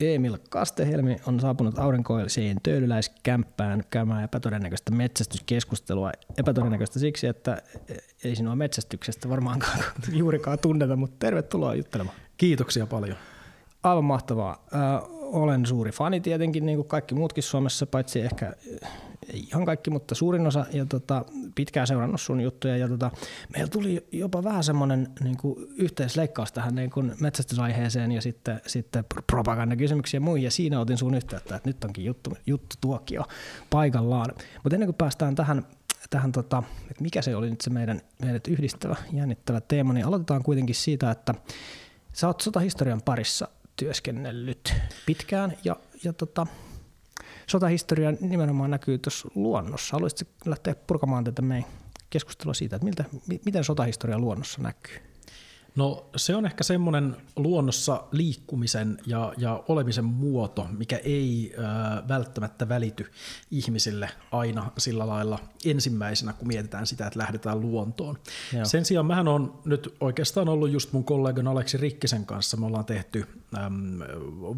Emil Kastehelmi on saapunut aurinkoiseen töölöläiskämppään käymään epätodennäköistä metsästyskeskustelua. Epätodennäköistä siksi, että ei sinua metsästyksestä varmaankaan juurikaan tunneta, mutta tervetuloa juttelemaan. Kiitoksia paljon. Aivan mahtavaa. Ö, olen suuri fani tietenkin, niin kuin kaikki muutkin Suomessa, paitsi ehkä ihan kaikki, mutta suurin osa, ja tota, pitkään seurannut sun juttuja, ja tota, meillä tuli jopa vähän semmoinen niin kuin yhteisleikkaus tähän niin kuin metsästysaiheeseen ja sitten, sitten propagandakysymyksiä ja muihin, ja siinä otin sun yhteyttä, että nyt onkin juttu, juttu tuokio paikallaan. Mutta ennen kuin päästään tähän, tähän tota, että mikä se oli nyt se meidän, meidät yhdistävä, jännittävä teema, niin aloitetaan kuitenkin siitä, että sä oot sotahistorian parissa työskennellyt pitkään, ja, ja tota, sotahistoria nimenomaan näkyy tuossa luonnossa. Haluaisitko lähteä purkamaan tätä meidän keskustelua siitä, että miltä, miten sotahistoria luonnossa näkyy? No se on ehkä semmoinen luonnossa liikkumisen ja, ja olemisen muoto, mikä ei äh, välttämättä välity ihmisille aina sillä lailla ensimmäisenä, kun mietitään sitä, että lähdetään luontoon. Joo. Sen sijaan mähän on nyt oikeastaan ollut just mun kollegan Aleksi Rikkisen kanssa, me ollaan tehty äm,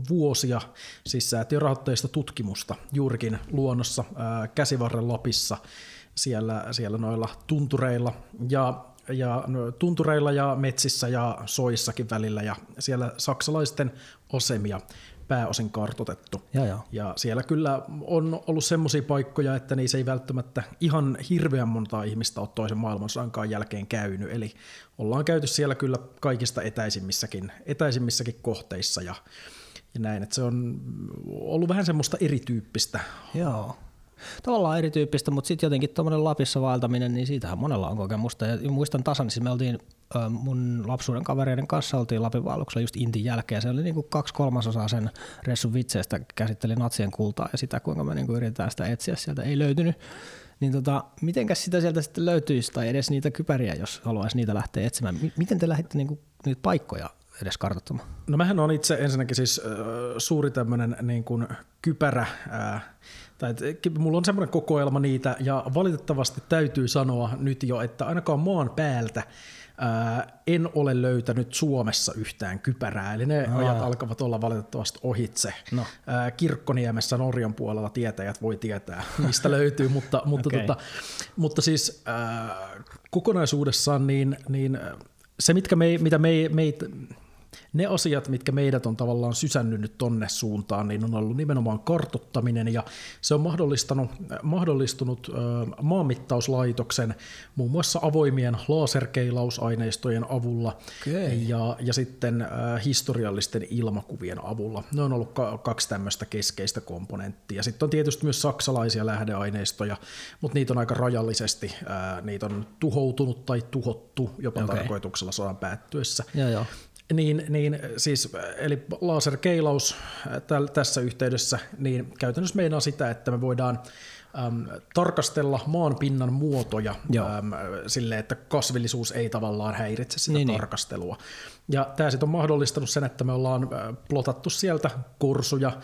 vuosia siis säätiörahoitteista tutkimusta juurikin luonnossa äh, käsivarren Lapissa, siellä, siellä noilla tuntureilla. Ja ja tuntureilla ja metsissä ja soissakin välillä ja siellä saksalaisten osemia pääosin kartotettu. Ja, ja. ja siellä kyllä on ollut semmoisia paikkoja, että niissä ei välttämättä ihan hirveän montaa ihmistä ole toisen maailmansodankaan jälkeen käynyt. Eli ollaan käyty siellä kyllä kaikista etäisimmissäkin, etäisimmissäkin kohteissa ja, ja näin. Että se on ollut vähän semmoista erityyppistä Joo tavallaan erityyppistä, mutta sitten jotenkin tuommoinen Lapissa vaeltaminen, niin siitähän monella on kokemusta. Ja muistan tasan, siis me oltiin mun lapsuuden kavereiden kanssa oltiin Lapin vaelluksella just Intin jälkeen. Se oli niin kuin kaksi kolmasosaa sen ressun vitseistä käsitteli natsien kultaa ja sitä, kuinka me niin kuin yritetään sitä etsiä sieltä. Ei löytynyt. Niin tota, mitenkäs sitä sieltä sitten löytyisi, tai edes niitä kypäriä, jos haluaisi niitä lähteä etsimään? Miten te lähditte niin kuin, niitä paikkoja edes kartoittamaan? No mähän on itse ensinnäkin siis äh, suuri tämmöinen niin kuin kypärä äh, tai että mulla on semmoinen kokoelma niitä, ja valitettavasti täytyy sanoa nyt jo, että ainakaan maan päältä ää, en ole löytänyt Suomessa yhtään kypärää, eli ne Aa. ajat alkavat olla valitettavasti ohitse. No. Ää, Kirkkoniemessä Norjan puolella tietäjät voi tietää, mistä löytyy, mutta, mutta, okay. tota, mutta siis ää, kokonaisuudessaan niin, niin se, mitkä me, mitä me, meitä ne asiat, mitkä meidät on tavallaan sysännyt nyt tonne suuntaan, niin on ollut nimenomaan kartottaminen ja se on mahdollistanut, mahdollistunut maanmittauslaitoksen muun muassa avoimien laserkeilausaineistojen avulla okay. ja, ja sitten historiallisten ilmakuvien avulla. Ne on ollut ka- kaksi tämmöistä keskeistä komponenttia. Sitten on tietysti myös saksalaisia lähdeaineistoja, mutta niitä on aika rajallisesti. Niitä on tuhoutunut tai tuhottu jopa okay. tarkoituksella sodan päättyessä. Ja, ja. Niin, niin siis, eli laserkeilaus täl, tässä yhteydessä, niin käytännössä meinaa sitä, että me voidaan äm, tarkastella maanpinnan muotoja äm, sille, että kasvillisuus ei tavallaan häiritse sitä niin, niin. tarkastelua. Niin. Ja tämä sitten on mahdollistanut sen, että me ollaan plotattu sieltä kursuja, äh,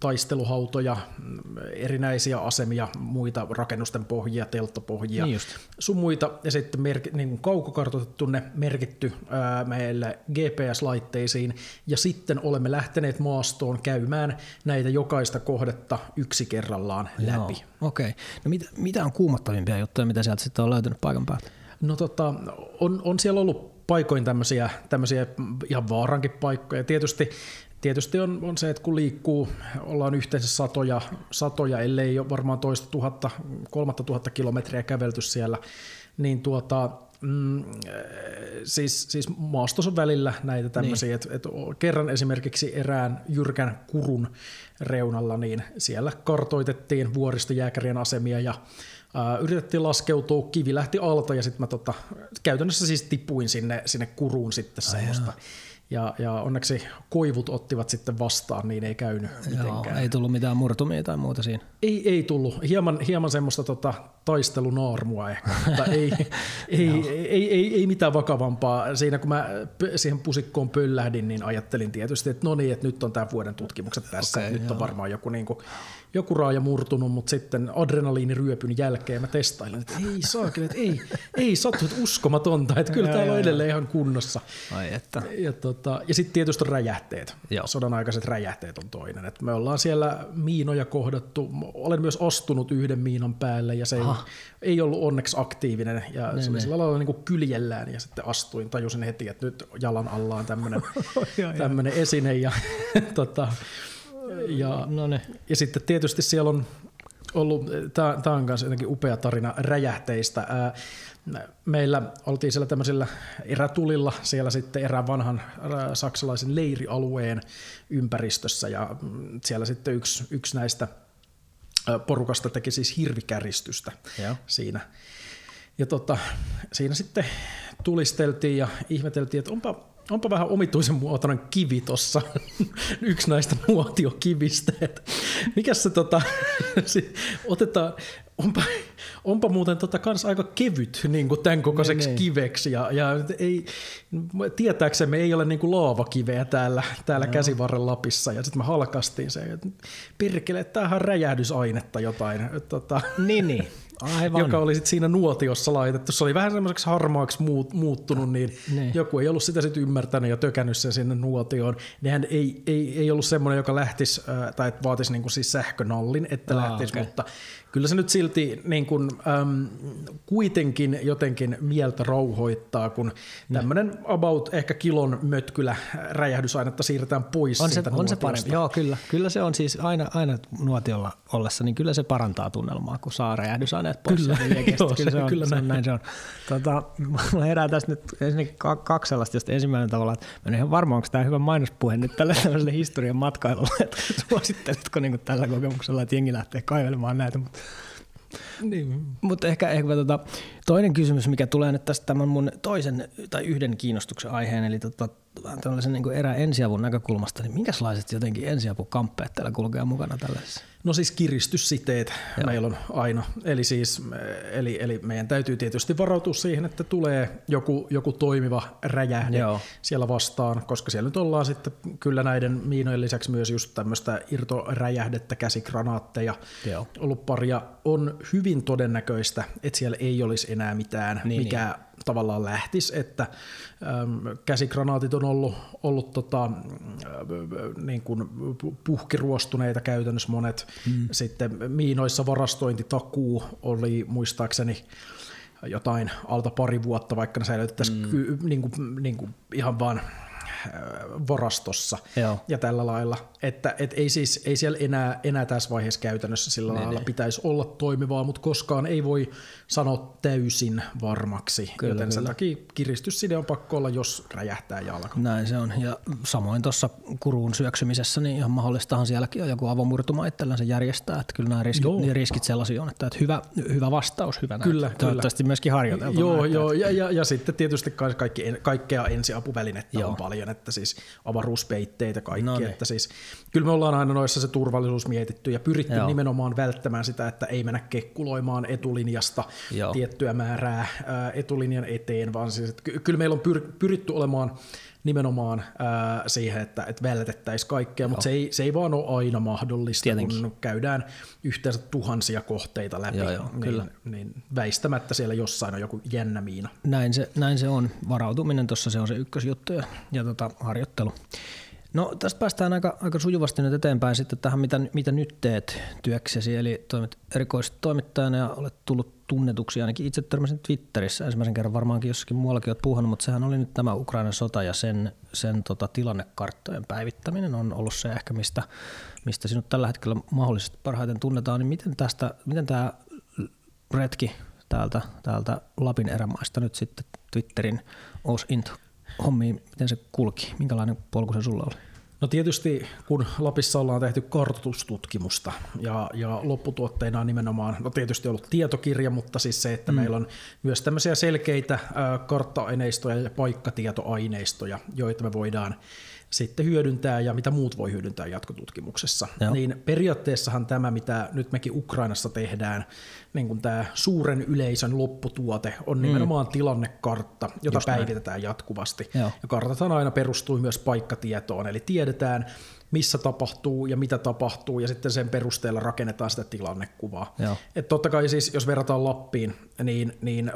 taisteluhautoja, mm, erinäisiä asemia, muita rakennusten pohjia, telttapohjia, niin sun muita, ja sitten merk, niin kuin kaukokartoitettu ne, merkitty äh, meille GPS-laitteisiin, ja sitten olemme lähteneet maastoon käymään näitä jokaista kohdetta yksi kerrallaan läpi. Okei. Okay. No mitä, mitä on kuumattavimpia juttuja, mitä sieltä sitten on löytynyt paikan päältä? No tota, on, on siellä ollut paikoin tämmöisiä, tämmöisiä ihan vaarankin paikkoja. Tietysti, tietysti on, on se, että kun liikkuu, ollaan yhteensä satoja, satoja ellei ole varmaan toista tuhatta, kolmatta tuhatta kilometriä kävelty siellä, niin tuota, mm, siis, siis maastossa on välillä näitä tämmöisiä, niin. että, että kerran esimerkiksi erään jyrkän kurun reunalla, niin siellä kartoitettiin vuoristojääkärien asemia ja Uh, yritettiin laskeutua, kivi lähti alta ja sitten mä tota, käytännössä siis tipuin sinne, sinne kuruun sitten semmoista. Ai ja, ja onneksi koivut ottivat sitten vastaan, niin ei käynyt Joo, mitenkään. Ei tullut mitään murtumia tai muuta siinä? Ei, ei tullut. Hieman, hieman semmoista tota, taistelunaarmua ehkä, mutta ei, ei, ei, ei, ei, ei, mitään vakavampaa. Siinä kun mä siihen pusikkoon pöllähdin, niin ajattelin tietysti, että no niin, että nyt on tämän vuoden tutkimukset tässä. Okay, nyt joo. on varmaan joku, niin kuin, joku raaja murtunut, mutta sitten adrenaliiniryöpyn jälkeen mä testailin, että ei saa että ei, ei sattu, että uskomatonta, että kyllä täällä on edelleen ihan kunnossa. Ai että. Ja, tot, tota, ja sitten tietysti räjähteet. Joo. Sodan aikaiset räjähteet on toinen. Et me ollaan siellä miinoja kohdattu. Olen myös astunut yhden miinan päälle ja se ei, ei ollut onneksi aktiivinen. Ja ne, se oli sillä lailla niin kuin kyljellään ja sitten astuin. Tajusin heti, että nyt jalan alla on tämmöinen esine. Ja, tota, ja, No ne. ja sitten tietysti siellä on ollut, tämä on myös jotenkin upea tarina räjähteistä. Meillä oltiin siellä tämmöisellä erätulilla siellä sitten erään vanhan saksalaisen leirialueen ympäristössä ja mm, siellä sitten yksi, yksi näistä porukasta teki siis hirvikäristystä Joo. siinä. Ja tota, siinä sitten tulisteltiin ja ihmeteltiin, että onpa onpa vähän omituisen muotoinen kivi tuossa, yksi näistä nuotiokivistä. että Mikäs se tota, otetaan, onpa, onpa muuten tota kans aika kevyt niin kuin tämän kokoiseksi Niin, niin. kiveksi ja, ja ei, tietääksemme ei ole niin kuin laavakiveä täällä, täällä käsivarren Lapissa ja sitten me halkastiin se, että perkele, tämähän on räjähdysainetta jotain, tota, Niin, niin. Aivan. joka oli sit siinä nuotiossa laitettu. Se oli vähän semmoiseksi harmaaksi muut, muuttunut, niin, Niin. joku ei ollut sitä sitten ymmärtänyt ja tökännyt sen sinne nuotioon. Nehän ei, ei, ei ollut semmoinen, joka lähtisi, äh, tai vaatisi niinku siis sähkönallin, että Aa, lähtisi, okei. mutta kyllä se nyt silti niin kuin, äm, kuitenkin jotenkin mieltä rauhoittaa, kun tämmöinen about ehkä kilon mötkylä räjähdysainetta siirretään pois On se, on se parempi. Joo, kyllä. Kyllä se on siis aina, aina nuotiolla ollessa, niin kyllä se parantaa tunnelmaa, kun saa räjähdysaineet pois. Kyllä, joo, kyllä, se- se on, kyllä se on, näin. se on. Tota, mulla herää tästä nyt ensinnäkin ka- kaksi sellaista, josta ensimmäinen tavalla, että mä en ihan varma, onko tämä hyvä mainospuhe nyt tälle tällaiselle historian matkailulle, että suositteletko niin tällä kokemuksella, että jengi lähtee kaivelemaan näitä, mutta Niin. mutta ehkä, ehkä tota, toinen kysymys, mikä tulee nyt tästä tämän mun toisen tai yhden kiinnostuksen aiheen, eli tota, vähän tällaisen niin erään ensiavun näkökulmasta, niin minkälaiset jotenkin ensiapukamppeet täällä kulkee mukana tällaisessa? No siis kiristyssiteet Joo. meillä on aina. Eli, siis, eli, eli meidän täytyy tietysti varautua siihen, että tulee joku, joku toimiva räjähde Joo. siellä vastaan, koska siellä nyt ollaan sitten kyllä näiden miinojen lisäksi myös just tämmöistä irtoräjähdettä, käsikranaatteja Joo. ollut paria. On hyvin todennäköistä, että siellä ei olisi enää mitään, Niin, mikä tavallaan lähtisi, että äm, käsikranaatit on ollut, ollut tota, äh, niin kuin pu- puhkiruostuneita käytännössä monet. Mm. Sitten miinoissa varastointitakuu oli muistaakseni jotain alta pari vuotta, vaikka ne säilytettäisiin mm. ky- niin kuin, niin kuin ihan vaan varastossa Joo. ja tällä lailla, että et ei siis ei siellä enää, enää tässä vaiheessa käytännössä sillä lailla pitäisi olla toimivaa, mutta koskaan ei voi sanoa täysin varmaksi, kyllä, joten sen takia kiristysside on pakko olla, jos räjähtää jalka. Näin se on. Ja samoin tuossa kuruun syöksymisessä, niin ihan mahdollistahan sielläkin on joku avomurtuma itsellänsä järjestää, että kyllä nämä riskit, niin riskit sellaisia on, että, että hyvä, hyvä vastaus, hyvä Kyllä, näyttö. Toivottavasti myöskin harjoiteltu. Joo, näyttö, joo ja, ja, ja sitten tietysti kaikki, kaikkea ensiapuvälinettä Joo. on paljon, että siis avaruuspeitteitä kaikki, No niin. että siis kyllä me ollaan aina noissa se turvallisuus mietitty ja pyritty Joo. nimenomaan välttämään sitä, että ei mennä kekkuloimaan etulinjasta Joo. tiettyä määrää ää, etulinjan eteen, vaan siis, että ky- kyllä meillä on pyr- pyritty olemaan nimenomaan ää, siihen, että, että vältettäisiin kaikkea, mutta se ei, se ei vaan ole aina mahdollista, Tietenkin. kun käydään yhteensä tuhansia kohteita läpi, Joo, joo, niin, kyllä. niin väistämättä siellä jossain on joku jännä miina. Näin se, näin se on. Varautuminen tuossa se on se ykkösjuttu ja, ja tota, harjoittelu. No tästä päästään aika, aika sujuvasti nyt eteenpäin sitten tähän, mitä, mitä nyt teet työksesi. Eli toimit erikoistoimittajana ja olet tullut tunnetuksi ainakin itse törmäsin Twitterissä ensimmäisen kerran varmaankin jossakin muuallakin olet puuhannut, mutta sehän oli nyt tämä Ukrainan sota ja sen, sen tota, tilannekarttojen päivittäminen on ollut se ehkä, mistä, mistä sinut tällä hetkellä mahdollisesti parhaiten tunnetaan. Niin miten, tästä, miten tämä retki täältä, täältä Lapin erämaista nyt sitten Twitterin OS Into hommiin, miten se kulki? Minkälainen polku se sulla oli? No tietysti kun Lapissa ollaan tehty kartoitustutkimusta ja, ja lopputuotteena on nimenomaan, no tietysti ollut tietokirja, mutta siis se, että mm. meillä on myös tämmöisiä selkeitä ää, kartta-aineistoja ja paikkatietoaineistoja, joita me voidaan sitten hyödyntää ja mitä muut voi hyödyntää jatkotutkimuksessa. Joo. Niin periaatteessahan tämä, mitä nyt mekin Ukrainassa tehdään, niin kuin tämä suuren yleisön lopputuote on nimenomaan tilannekartta, jota Just näin. päivitetään jatkuvasti. Joo. Ja kartathan aina perustuu myös paikkatietoon, eli tiedetään, missä tapahtuu ja mitä tapahtuu, ja sitten sen perusteella rakennetaan sitä tilannekuvaa. Joo. Et totta kai siis, jos verrataan Lappiin, niin, niin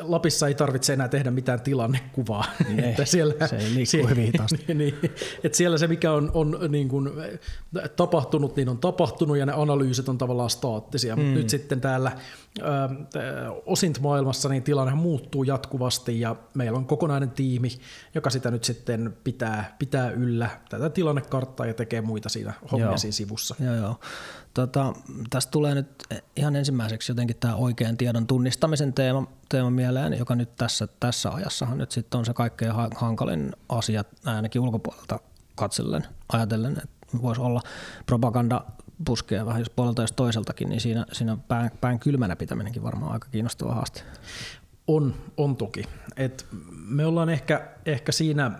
Lapissa ei tarvitse enää tehdä mitään tilannekuvaa. Ei, että siellä, se liikkuu hyvin hitaasti. niin, niin, että siellä se, mikä on, on niin kuin, tapahtunut, niin on tapahtunut ja ne analyysit on tavallaan staattisia. Mm. Mutta nyt sitten täällä ö, osint-maailmassa niin tilanne muuttuu jatkuvasti ja meillä on kokonainen tiimi, joka sitä nyt sitten pitää, pitää yllä tätä tilannekarttaa ja tekee muita siinä hommia Joo. siinä sivussa. Joo, joo. Tota, tästä tulee nyt ihan ensimmäiseksi jotenkin tämä oikean tiedon tunnistamisen teema, teema mieleen, joka nyt tässä, tässä ajassahan nyt sitten on se kaikkein ha- hankalin asia ainakin ulkopuolelta katsellen, ajatellen, että voisi olla propaganda puskea vähän jos puolelta jos toiseltakin, niin siinä, siinä pään, pään kylmänä pitäminenkin varmaan aika kiinnostava haaste. On, on toki. Et me ollaan ehkä, ehkä siinä,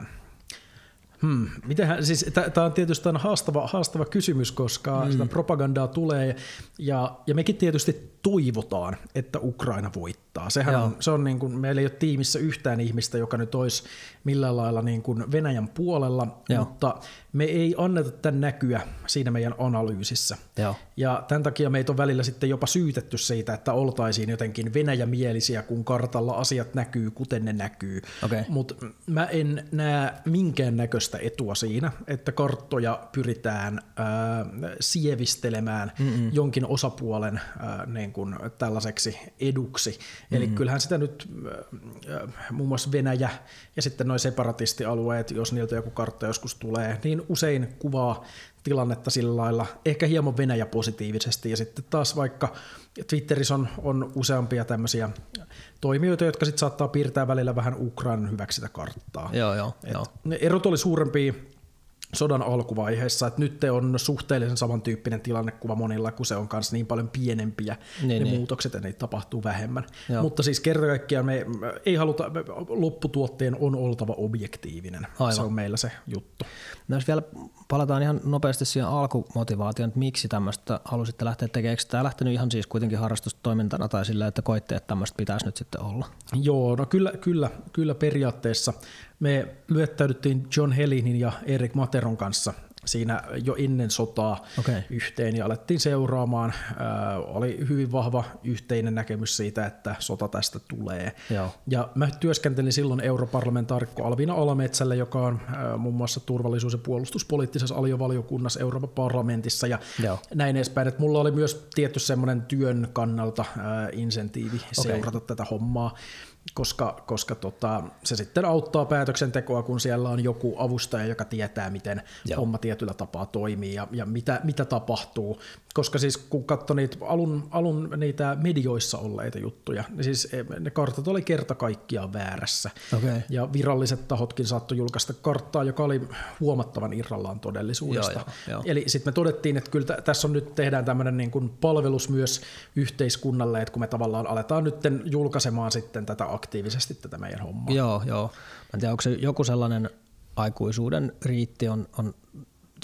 hmm, mitenhän, siis tämä on tietysti aina haastava, haastava kysymys, koska mm. sitä propagandaa tulee ja, ja mekin tietysti toivotaan, että Ukraina voittaa. Sehän Joo. on, se on niin kuin, meillä ei ole tiimissä yhtään ihmistä, joka nyt olisi millään lailla niin kuin Venäjän puolella, Joo. mutta me ei anneta tämän näkyä siinä meidän analyysissä. Joo. Ja tämän takia meitä on välillä sitten jopa syytetty siitä, että oltaisiin jotenkin venäjämielisiä, kun kartalla asiat näkyy, kuten ne näkyy. Okei. Mutta mä en näe minkään näköistä etua siinä, että karttoja pyritään ää, sievistelemään Mm-mm. jonkin osapuolen ää, niin kuin tällaiseksi eduksi. Mm-hmm. Eli kyllähän sitä nyt ää, muun muassa Venäjä ja sitten noin separatistialueet, jos niiltä joku kartta joskus tulee, niin usein kuvaa tilannetta sillä lailla, ehkä hieman Venäjä positiivisesti, ja sitten taas vaikka Twitterissä on, on useampia tämmöisiä toimijoita, jotka sitten saattaa piirtää välillä vähän Ukrainan hyväksi sitä karttaa. Joo, joo, joo. Ne erot oli suurempia sodan alkuvaiheessa, että nyt on suhteellisen samantyyppinen tilannekuva monilla, kun se on myös niin paljon pienempiä Niin, ne niin. muutokset, ja niitä tapahtuu vähemmän. Joo. Mutta siis kerta kaikkiaan me ei haluta, lopputuotteen on oltava objektiivinen. Aivan. Se on meillä se juttu. No jos vielä palataan ihan nopeasti siihen alkumotivaatioon, että miksi tämmöistä halusitte lähteä tekemään. Eikö tämä lähtenyt ihan siis kuitenkin harrastustoimintana tai sillä, että koitte, että tämmöistä pitäisi nyt sitten olla? Joo, no kyllä, kyllä, kyllä periaatteessa. Me lyöttäydyttiin John Helinin ja Erik Materon kanssa siinä jo ennen sotaa Okei. yhteen ja alettiin seuraamaan. Äh, oli hyvin vahva yhteinen näkemys siitä, että sota tästä tulee. Joo. Ja mä työskentelin silloin europarlamentaarikko Alvina Alametsälle, joka on äh, muun muassa turvallisuus- ja puolustuspoliittisessa aliovaliokunnassa Euroopan parlamentissa ja Joo. näin edespäin. Et mulla oli myös tietty semmoinen työn kannalta äh, insentiivi Okei. seurata tätä hommaa, koska, koska tota, se sitten auttaa päätöksentekoa, kun siellä on joku avustaja, joka tietää, miten Joo. Homma tietyllä tapaa toimii ja, ja mitä, mitä tapahtuu. Koska siis kun katsoi niitä alun, alun niitä medioissa olleita juttuja, niin siis eh, ne kartat oli kerta kaikkiaan väärässä. Okei. Ja viralliset tahotkin saattoi julkaista karttaa, joka oli huomattavan irrallaan todellisuudesta. Joo, joo, joo. Eli sitten me todettiin, että kyllä tä- tässä on nyt tehdään tämmöinen niin kuin palvelus myös yhteiskunnalle, että kun me tavallaan aletaan nyt julkaisemaan sitten tätä aktiivisesti tätä meidän hommaa. Joo, joo. Mä en tiedä, onko se joku sellainen aikuisuuden riitti on, on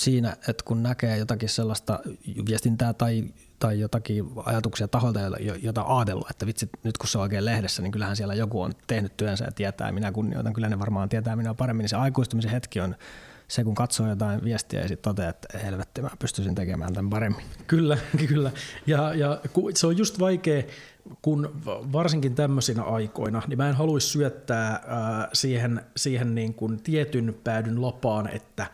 siinä, että kun näkee jotakin sellaista viestintää tai, tai jotakin ajatuksia taholta, jota- jo- jota ajatellut, että vitsi, nyt kun se on oikein lehdessä, niin kyllähän siellä joku on tehnyt työnsä ja tietää, minä kunnioitan, kyllä ne varmaan tietää minä paremmin, niin se aikuistumisen hetki on se, kun katsoo jotain viestiä ja sitten toteaa, että helvetti, mä pystyisin tekemään tämän paremmin. Kyllä, kyllä. Ja, ja se on just vaikea, kun va- varsinkin tämmöisinä aikoina, niin mä en haluaisi syöttää ää, siihen, siihen niin kuin tietyn päädyn lapaan, että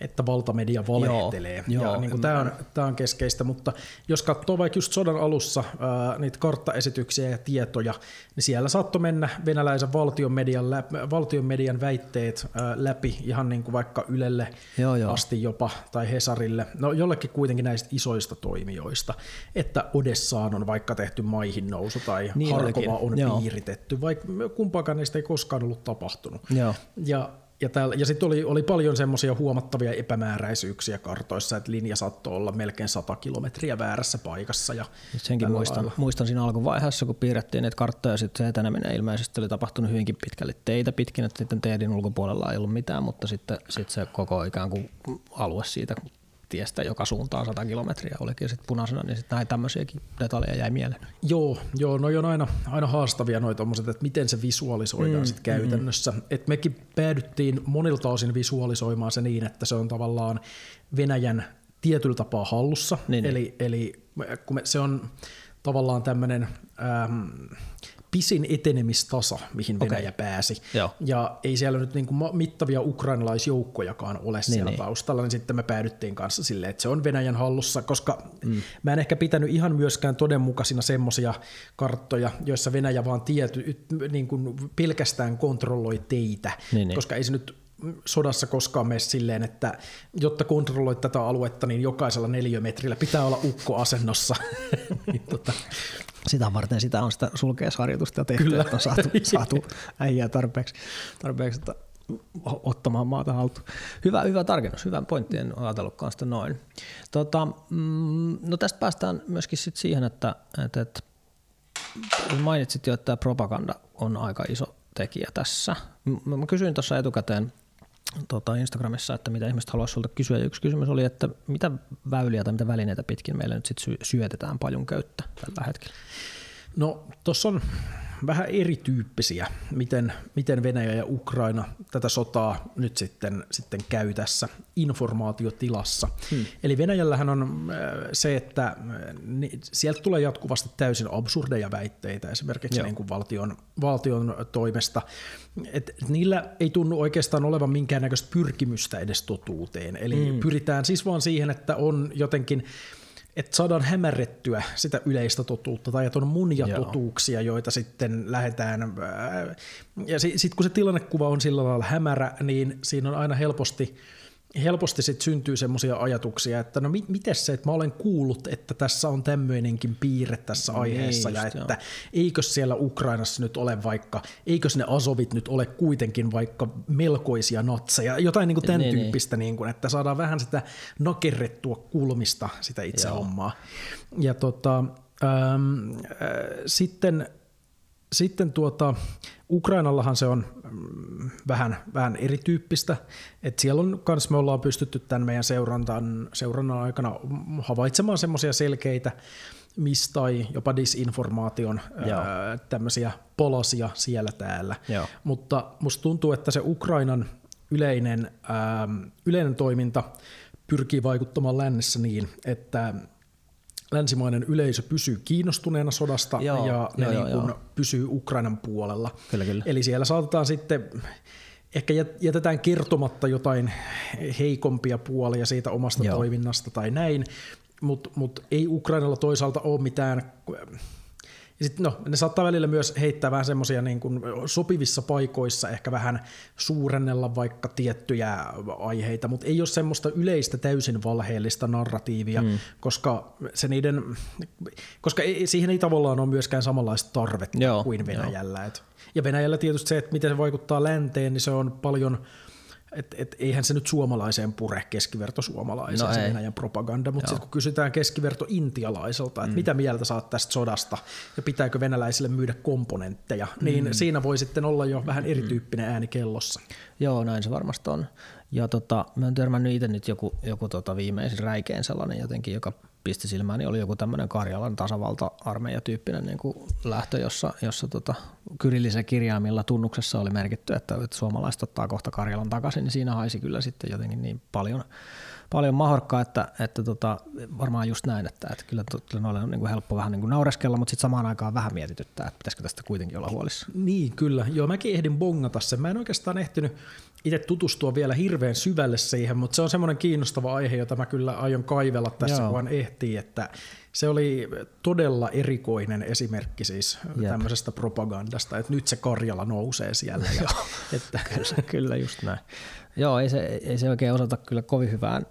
että valtamedia valehtelee. Joo, ja joo, niin kuin tämä, on, tämä on keskeistä, mutta jos katsoo vaikka just sodan alussa ää, niitä karttaesityksiä ja tietoja, niin siellä saattoi mennä venäläisen valtion median, läpi, valtion median väitteet ää, läpi ihan niin kuin vaikka Ylelle Joo, joo. asti jopa, tai Hesarille, no jollekin kuitenkin näistä isoista toimijoista, että Odessaan on vaikka tehty maihin nousu tai Niin niin Harkova olikin, on joo. piiritetty, vaikka kumpaakaan niistä ei koskaan ollut tapahtunut. Joo. Ja, ja, täällä, ja sitten oli, oli paljon semmoisia huomattavia epämääräisyyksiä kartoissa, että linja saattoi olla melkein 100 kilometriä väärässä paikassa. Ja Senkin muistan, lailla. muistan siinä alkuvaiheessa, kun piirrettiin niitä karttoja, sitten se eteneminen ilmeisesti oli tapahtunut hyvinkin pitkälle teitä pitkin, että sitten teidin ulkopuolella ei ollut mitään, mutta sitten, sitten se koko ikään kuin alue siitä tiestä joka suuntaan 100 kilometriä olikin sitten punaisena, niin sitten näin tämmöisiäkin detaljeja jäi mieleen. Joo, joo no on aina, aina haastavia noita tommoset, että miten se visualisoidaan mm, sitten käytännössä. Mm. Et mekin päädyttiin monilta osin visualisoimaan se niin, että se on tavallaan Venäjän tietyllä tapaa hallussa. Niin, niin. eli, niin. eli kun me, se on tavallaan tämmöinen ähm, pisin etenemistasa, mihin Venäjä okay. pääsi. Joo. Ja ei siellä nyt niin kuin mittavia ukrainalaisjoukkojakaan ole niin, siellä niin. taustalla, niin sitten me päädyttiin kanssa silleen, että se on Venäjän hallussa, koska mm. mä en ehkä pitänyt ihan myöskään todenmukaisina semmoisia karttoja, joissa Venäjä vaan tiety, niin kuin pelkästään kontrolloi teitä, niin, niin. koska ei se nyt sodassa koskaan mene silleen, että jotta kontrolloit tätä aluetta, niin jokaisella neliömetrillä pitää olla ukkoasennossa. niin, tota. Sitä varten sitä on sitä sulkeesharjoitusta tehty, Kyllä. että on saatu, saatu äijää tarpeeksi, tarpeeksi että ottamaan maata haltuun. Hyvä, hyvä tarkennus, hyvä pointti, en ajatellutkaan sitä noin. Tota, mm, no tästä päästään myöskin sit siihen, että, että, että mainitsit jo, että tämä propaganda on aika iso tekijä tässä. Mä kysyin tuossa etukäteen tota Instagramissa, että mitä ihmiset haluaisi sulta kysyä. Yksi kysymys oli, että mitä väyliä tai mitä välineitä pitkin meille nyt sit syötetään paljon köyttä tällä hetkellä? No tuossa on vähän erityyppisiä, miten, miten Venäjä ja Ukraina tätä sotaa nyt sitten, sitten käy tässä informaatiotilassa. Hmm. Eli Venäjällähän on äh, se, että äh, sieltä tulee jatkuvasti täysin absurdeja väitteitä esimerkiksi niin kuin valtion, valtion toimesta. Et niillä ei tunnu oikeastaan olevan minkäännäköistä pyrkimystä edes totuuteen. Eli hmm. pyritään siis vaan siihen, että on jotenkin että saadaan hämärrettyä sitä yleistä totuutta tai että on monia Joo. totuuksia, joita sitten lähdetään, ja sitten kun se tilannekuva on sillä lailla hämärä, niin siinä on aina helposti helposti sit syntyy semmoisia ajatuksia, että no mit, miten se, että mä olen kuullut, että tässä on tämmöinenkin piirre tässä niin aiheessa, niin, ja että joo. eikö siellä Ukrainassa nyt ole vaikka, eikö ne asovit nyt ole kuitenkin vaikka melkoisia natseja, jotain niin kuin tämän niin, niin. tyyppistä, niin. Niin kuin, että saadaan vähän sitä nakerrettua kulmista sitä itse joo. hommaa. Ja tota, ähm, äh, sitten sitten tuota, Ukrainallahan se on mm, vähän, vähän erityyppistä, että siellä on kans me ollaan pystytty tämän meidän seurantan, seurannan aikana havaitsemaan semmoisia selkeitä mis- tai jopa disinformaation ää, tämmöisiä polosia siellä täällä. Joo. Mutta musta tuntuu, että se Ukrainan yleinen, ää, yleinen toiminta pyrkii vaikuttamaan lännessä niin, että länsimainen yleisö pysyy kiinnostuneena sodasta joo, ja ne joo, niin kuin joo. pysyy Ukrainan puolella. Kyllä, kyllä. Eli siellä saatetaan sitten, ehkä jätetään kertomatta jotain heikompia puolia siitä omasta joo. toiminnasta tai näin, mutta mut ei Ukrainalla toisaalta ole mitään ja sitten no, ne saattaa välillä myös heittää vähän semmoisia niin kuin sopivissa paikoissa ehkä vähän suurennella vaikka tiettyjä aiheita, mutta ei ole semmoista yleistä täysin valheellista narratiivia, mm. koska se niiden, koska ei, siihen ei tavallaan ole myöskään samanlaista tarvetta Joo, kuin Venäjällä. Et, ja Venäjällä tietysti se, että miten se vaikuttaa länteen, niin se on paljon et, et, eihän se nyt suomalaiseen pure keskiverto suomalaiseen no se Venäjän propaganda, mutta sitten kun kysytään keskiverto intialaiselta, että mm. mitä mieltä saat tästä sodasta ja pitääkö venäläisille myydä komponentteja, niin mm. siinä voi sitten olla jo vähän erityyppinen ääni kellossa. Joo, näin se varmasti on. Ja tota, mä oon törmännyt itse nyt joku, joku tota viimeisin räikein sellainen jotenkin, joka pisti silmään, niin oli joku tämmöinen Karjalan tasavalta-armeija-tyyppinen niin kuin lähtö, jossa, jossa tota, kyrillisen kirjaimilla tunnuksessa oli merkitty, että, että suomalaiset ottaa kohta Karjalan takaisin, niin siinä haisi kyllä sitten jotenkin niin paljon, paljon mahorkkaa, että, että tota, varmaan just näin, että, että kyllä, kyllä noille on niin kuin helppo vähän niin kuin naureskella, mutta sitten samaan aikaan vähän mietityttää, että pitäisikö tästä kuitenkin olla huolissa. Niin, kyllä. Joo, mäkin ehdin bongata sen. Mä en oikeastaan ehtinyt itse tutustua vielä hirveän syvälle siihen, mutta se on semmoinen kiinnostava aihe, jota mä kyllä aion kaivella tässä, Joo. kun ehtii, että se oli todella erikoinen esimerkki siis Jep. tämmöisestä propagandasta, että nyt se Karjala nousee siellä. Ja, että. kyllä, kyllä, just näin. Joo, ei se, ei se oikein osata kyllä kovin hyvään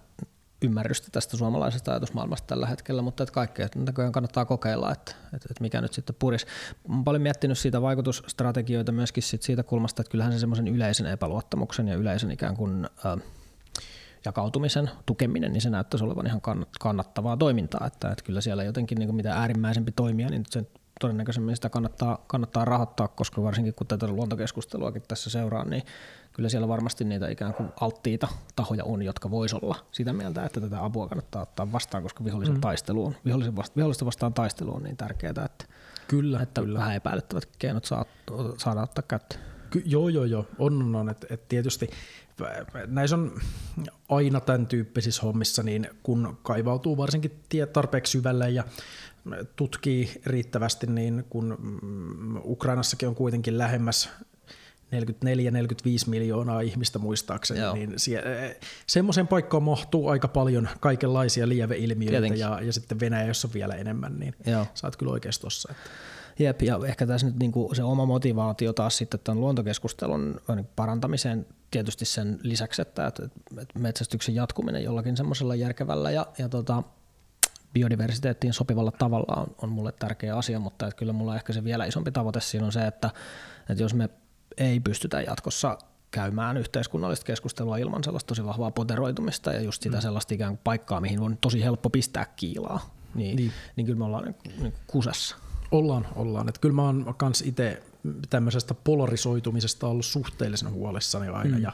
ymmärrystä tästä suomalaisesta ajatusmaailmasta tällä hetkellä, mutta että kaikkea näköjään kannattaa kokeilla, että, että, että mikä nyt sitten puris. Olen paljon miettinyt siitä vaikutusstrategioita myöskin siitä kulmasta, että kyllähän se semmoisen yleisen epäluottamuksen ja yleisen ikään kuin äh, jakautumisen tukeminen, niin se näyttäisi olevan ihan kannattavaa toimintaa, että, että kyllä siellä jotenkin niin kuin mitä äärimmäisempi toimija, niin sen todennäköisemmin sitä kannattaa, kannattaa rahoittaa, koska varsinkin kun tätä luontokeskusteluakin tässä seuraa, niin kyllä siellä varmasti niitä ikään kuin alttiita tahoja on, jotka vois olla sitä mieltä, että tätä apua kannattaa ottaa vastaan, koska vihollisen mm. taistelu on, vihollisen vasta, vihollista vastaan taistelu on niin tärkeää, että, kyllä, että kyllä. vähän epäilyttävät keinot saa, saada ottaa käyttöön. Ky- joo, joo, joo, on, on, on. että et tietysti näissä on aina tämän tyyppisissä hommissa, niin kun kaivautuu varsinkin tie tarpeeksi syvälle ja tutkii riittävästi, niin kun mm, Ukrainassakin on kuitenkin lähemmäs 44-45 miljoonaa ihmistä muistaakseni, Joo. niin sie- semmoisen paikkaan mahtuu aika paljon kaikenlaisia lieveilmiöitä ja, ja sitten Venäjä, jossa on vielä enemmän, niin Joo. saat kyllä oikeasti tossa. Että. Jep, ja ehkä tässä nyt niinku se oma motivaatio taas sitten tämän luontokeskustelun parantamiseen tietysti sen lisäksi, että, että metsästyksen jatkuminen jollakin semmoisella järkevällä ja, ja tota, biodiversiteettiin sopivalla tavalla on, on mulle tärkeä asia, mutta että kyllä mulla ehkä se vielä isompi tavoite siinä on se, että, että jos me ei pystytä jatkossa käymään yhteiskunnallista keskustelua ilman sellaista tosi vahvaa poteroitumista ja just sitä mm. sellaista ikään kuin paikkaa, mihin on tosi helppo pistää kiilaa, niin, niin. niin kyllä me ollaan niin, kusessa. Ollaan, ollaan. Että kyllä mä oon kans itse tämmöisestä polarisoitumisesta ollut suhteellisen huolissani aina, mm. ja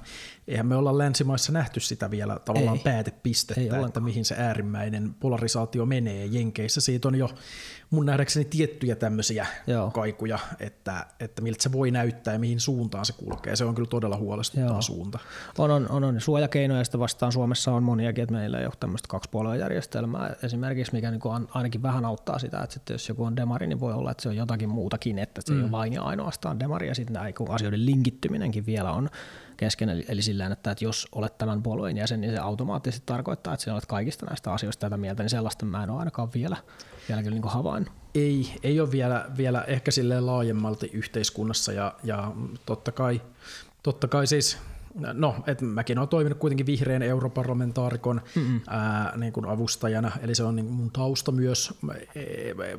eihän me olla länsimaissa nähty sitä vielä tavallaan Ei. päätepistettä, Ei että mihin se äärimmäinen polarisaatio menee. Jenkeissä siitä on jo mun nähdäkseni tiettyjä tämmöisiä Joo. kaikuja, että, että miltä se voi näyttää ja mihin suuntaan se kulkee. Se on kyllä todella huolestuttava Joo. suunta. On, on, on, on. Suojakeinoja sitä vastaan Suomessa on moniakin, että meillä ei ole tämmöistä järjestelmää esimerkiksi, mikä niin ainakin vähän auttaa sitä, että sitten jos joku on demari, niin voi olla, että se on jotakin muutakin, että se mm. ei ole vain ja ainoastaan demari ja sitten asioiden linkittyminenkin vielä on kesken. Eli, eli sillä että, että jos olet tämän puolueen jäsen, niin se automaattisesti tarkoittaa, että sinä olet kaikista näistä asioista tätä mieltä, niin sellaista mä en ole ainakaan vielä, vielä kyllä niin havainnut. Ei, ei ole vielä, vielä ehkä silleen laajemmalti yhteiskunnassa ja, ja totta kai, totta kai siis No, et mäkin olen toiminut kuitenkin vihreän europarlamentaarikon ää, niin kuin avustajana, eli se on niin mun tausta myös,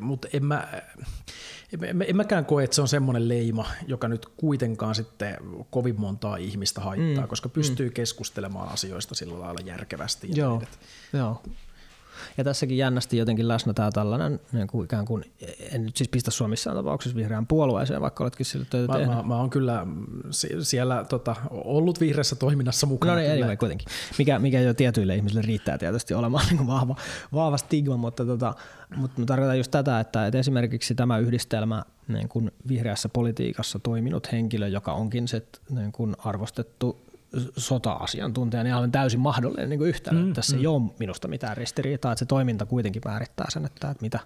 mutta en mä, en, en mäkään koe, että se on semmoinen leima, joka nyt kuitenkaan sitten kovin montaa ihmistä haittaa, mm. koska pystyy mm. keskustelemaan asioista sillä lailla järkevästi. Ja Joo, Joo. Ja tässäkin jännästi jotenkin läsnä tämä tällainen, niin kuin ikään kuin, en nyt siis pistä sua missään tapauksessa vihreään puolueeseen, vaikka oletkin sillä töitä mä, mä, mä oon kyllä siellä tota, ollut vihreässä toiminnassa mukana. No niin, anyway, kuitenkin. Mikä, mikä jo tietyille ihmisille riittää tietysti olemaan niin vahva, vahva stigma, mutta, tota, mutta mä tarkoitan just tätä, että, että esimerkiksi tämä yhdistelmä niin kuin vihreässä politiikassa toiminut henkilö, joka onkin se niin kuin arvostettu sota-asiantuntija, niin olen täysin mahdollinen niin yhtälö. Mm, Tässä mm. ei ole minusta mitään ristiriitaa, että se toiminta kuitenkin määrittää sen, että, että mitä,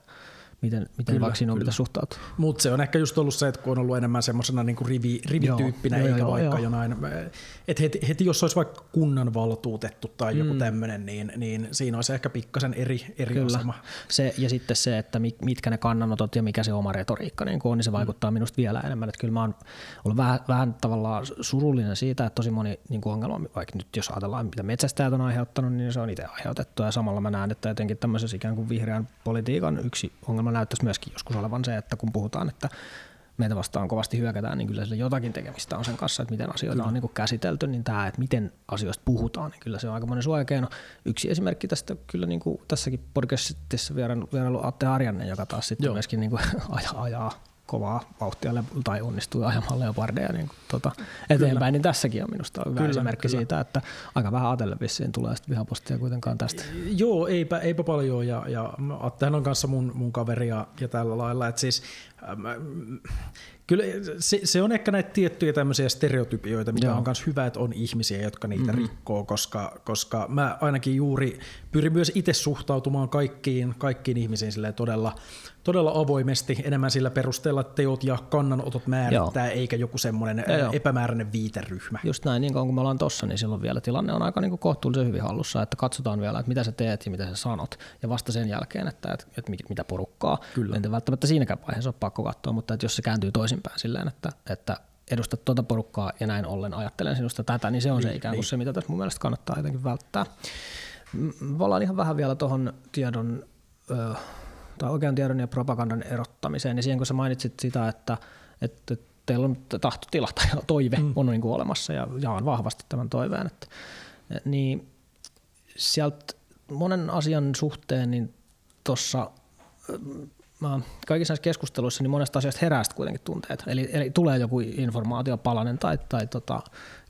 miten, miten kyllä, vaksinoon pitäisi suhtautua. Mutta se on ehkä just ollut se, että kun on ollut enemmän semmoisena niin rivi, rivityyppinä, joo, eikä joo, vaikka joo. jonain, että heti, heti jos olisi vaikka kunnanvaltuutettu tai mm. joku tämmöinen, niin, niin siinä olisi ehkä pikkasen eri, eri kyllä. asema. Se, ja sitten se, että mitkä ne kannanotot ja mikä se oma retoriikka niin on, niin se mm. vaikuttaa mm. minusta vielä enemmän. Että kyllä mä oon ollut vähän, vähän tavallaan surullinen siitä, että tosi moni niin kuin ongelma, vaikka nyt jos ajatellaan, mitä metsästäjät on aiheuttanut, niin se on itse aiheutettu. Ja samalla mä näen, että jotenkin tämmöisessä ikään kuin vihreän politiikan yksi ongelma näyttäisi myöskin joskus olevan se, että kun puhutaan, että meitä vastaan kovasti hyökätään, niin kyllä sillä jotakin tekemistä on sen kanssa, että miten asioita kyllä. on niin käsitelty, niin tämä, että miten asioista puhutaan, niin kyllä se on aika monen suojakeino. Yksi esimerkki tästä kyllä niin kuin tässäkin podcastissa vierailu Atte Arjanne, joka taas sitten Joo. myöskin niin kuin ajaa, ajaa kovaa vauhtia tai onnistui ajamaan leopardeja niin kuin, tota, eteenpäin, kyllä. niin tässäkin on minusta hyvä kyllä, esimerkki kyllä. siitä, että aika vähän ajatellen vissiin tulee sitten vihapostia kuitenkaan tästä. Joo, eipä, eipä paljon ja, ja Attehan on kanssa mun, mun kaveri ja, ja tällä lailla, että siis Kyllä se, se on ehkä näitä tiettyjä tämmöisiä stereotypioita, mitä Joo. on myös hyvä, että on ihmisiä, jotka niitä mm-hmm. rikkoo, koska, koska mä ainakin juuri pyrin myös itse suhtautumaan kaikkiin, kaikkiin ihmisiin todella, todella avoimesti, enemmän sillä perusteella, että teot ja kannanotot määrittää, Joo. eikä joku semmoinen Joo. epämääräinen viiteryhmä. Just näin, niin kun me ollaan tossa, niin silloin vielä tilanne on aika niin kuin kohtuullisen hyvin hallussa, että katsotaan vielä, että mitä sä teet ja mitä sä sanot, ja vasta sen jälkeen, että, että, että mitä porukkaa. Kyllä. Entä välttämättä siinäkään vaiheessa ole pakko katsoa, mutta että jos se kääntyy toisinpäin silleen, että, että edustat tuota porukkaa ja näin ollen ajattelen sinusta tätä, niin se on niin, se ikään kuin niin. se, mitä tässä mun mielestä kannattaa jotenkin välttää. Me ollaan ihan vähän vielä tuohon tiedon tai oikean tiedon ja propagandan erottamiseen, niin siihen kun sä mainitsit sitä, että, että teillä on tahtotila tai toive mm. on niin kuin olemassa ja jaan vahvasti tämän toiveen, että, niin sieltä monen asian suhteen niin tuossa kaikissa näissä keskusteluissa niin monesta asiasta herää kuitenkin tunteet. Eli, eli tulee joku informaatiopalanen tai, tai tota,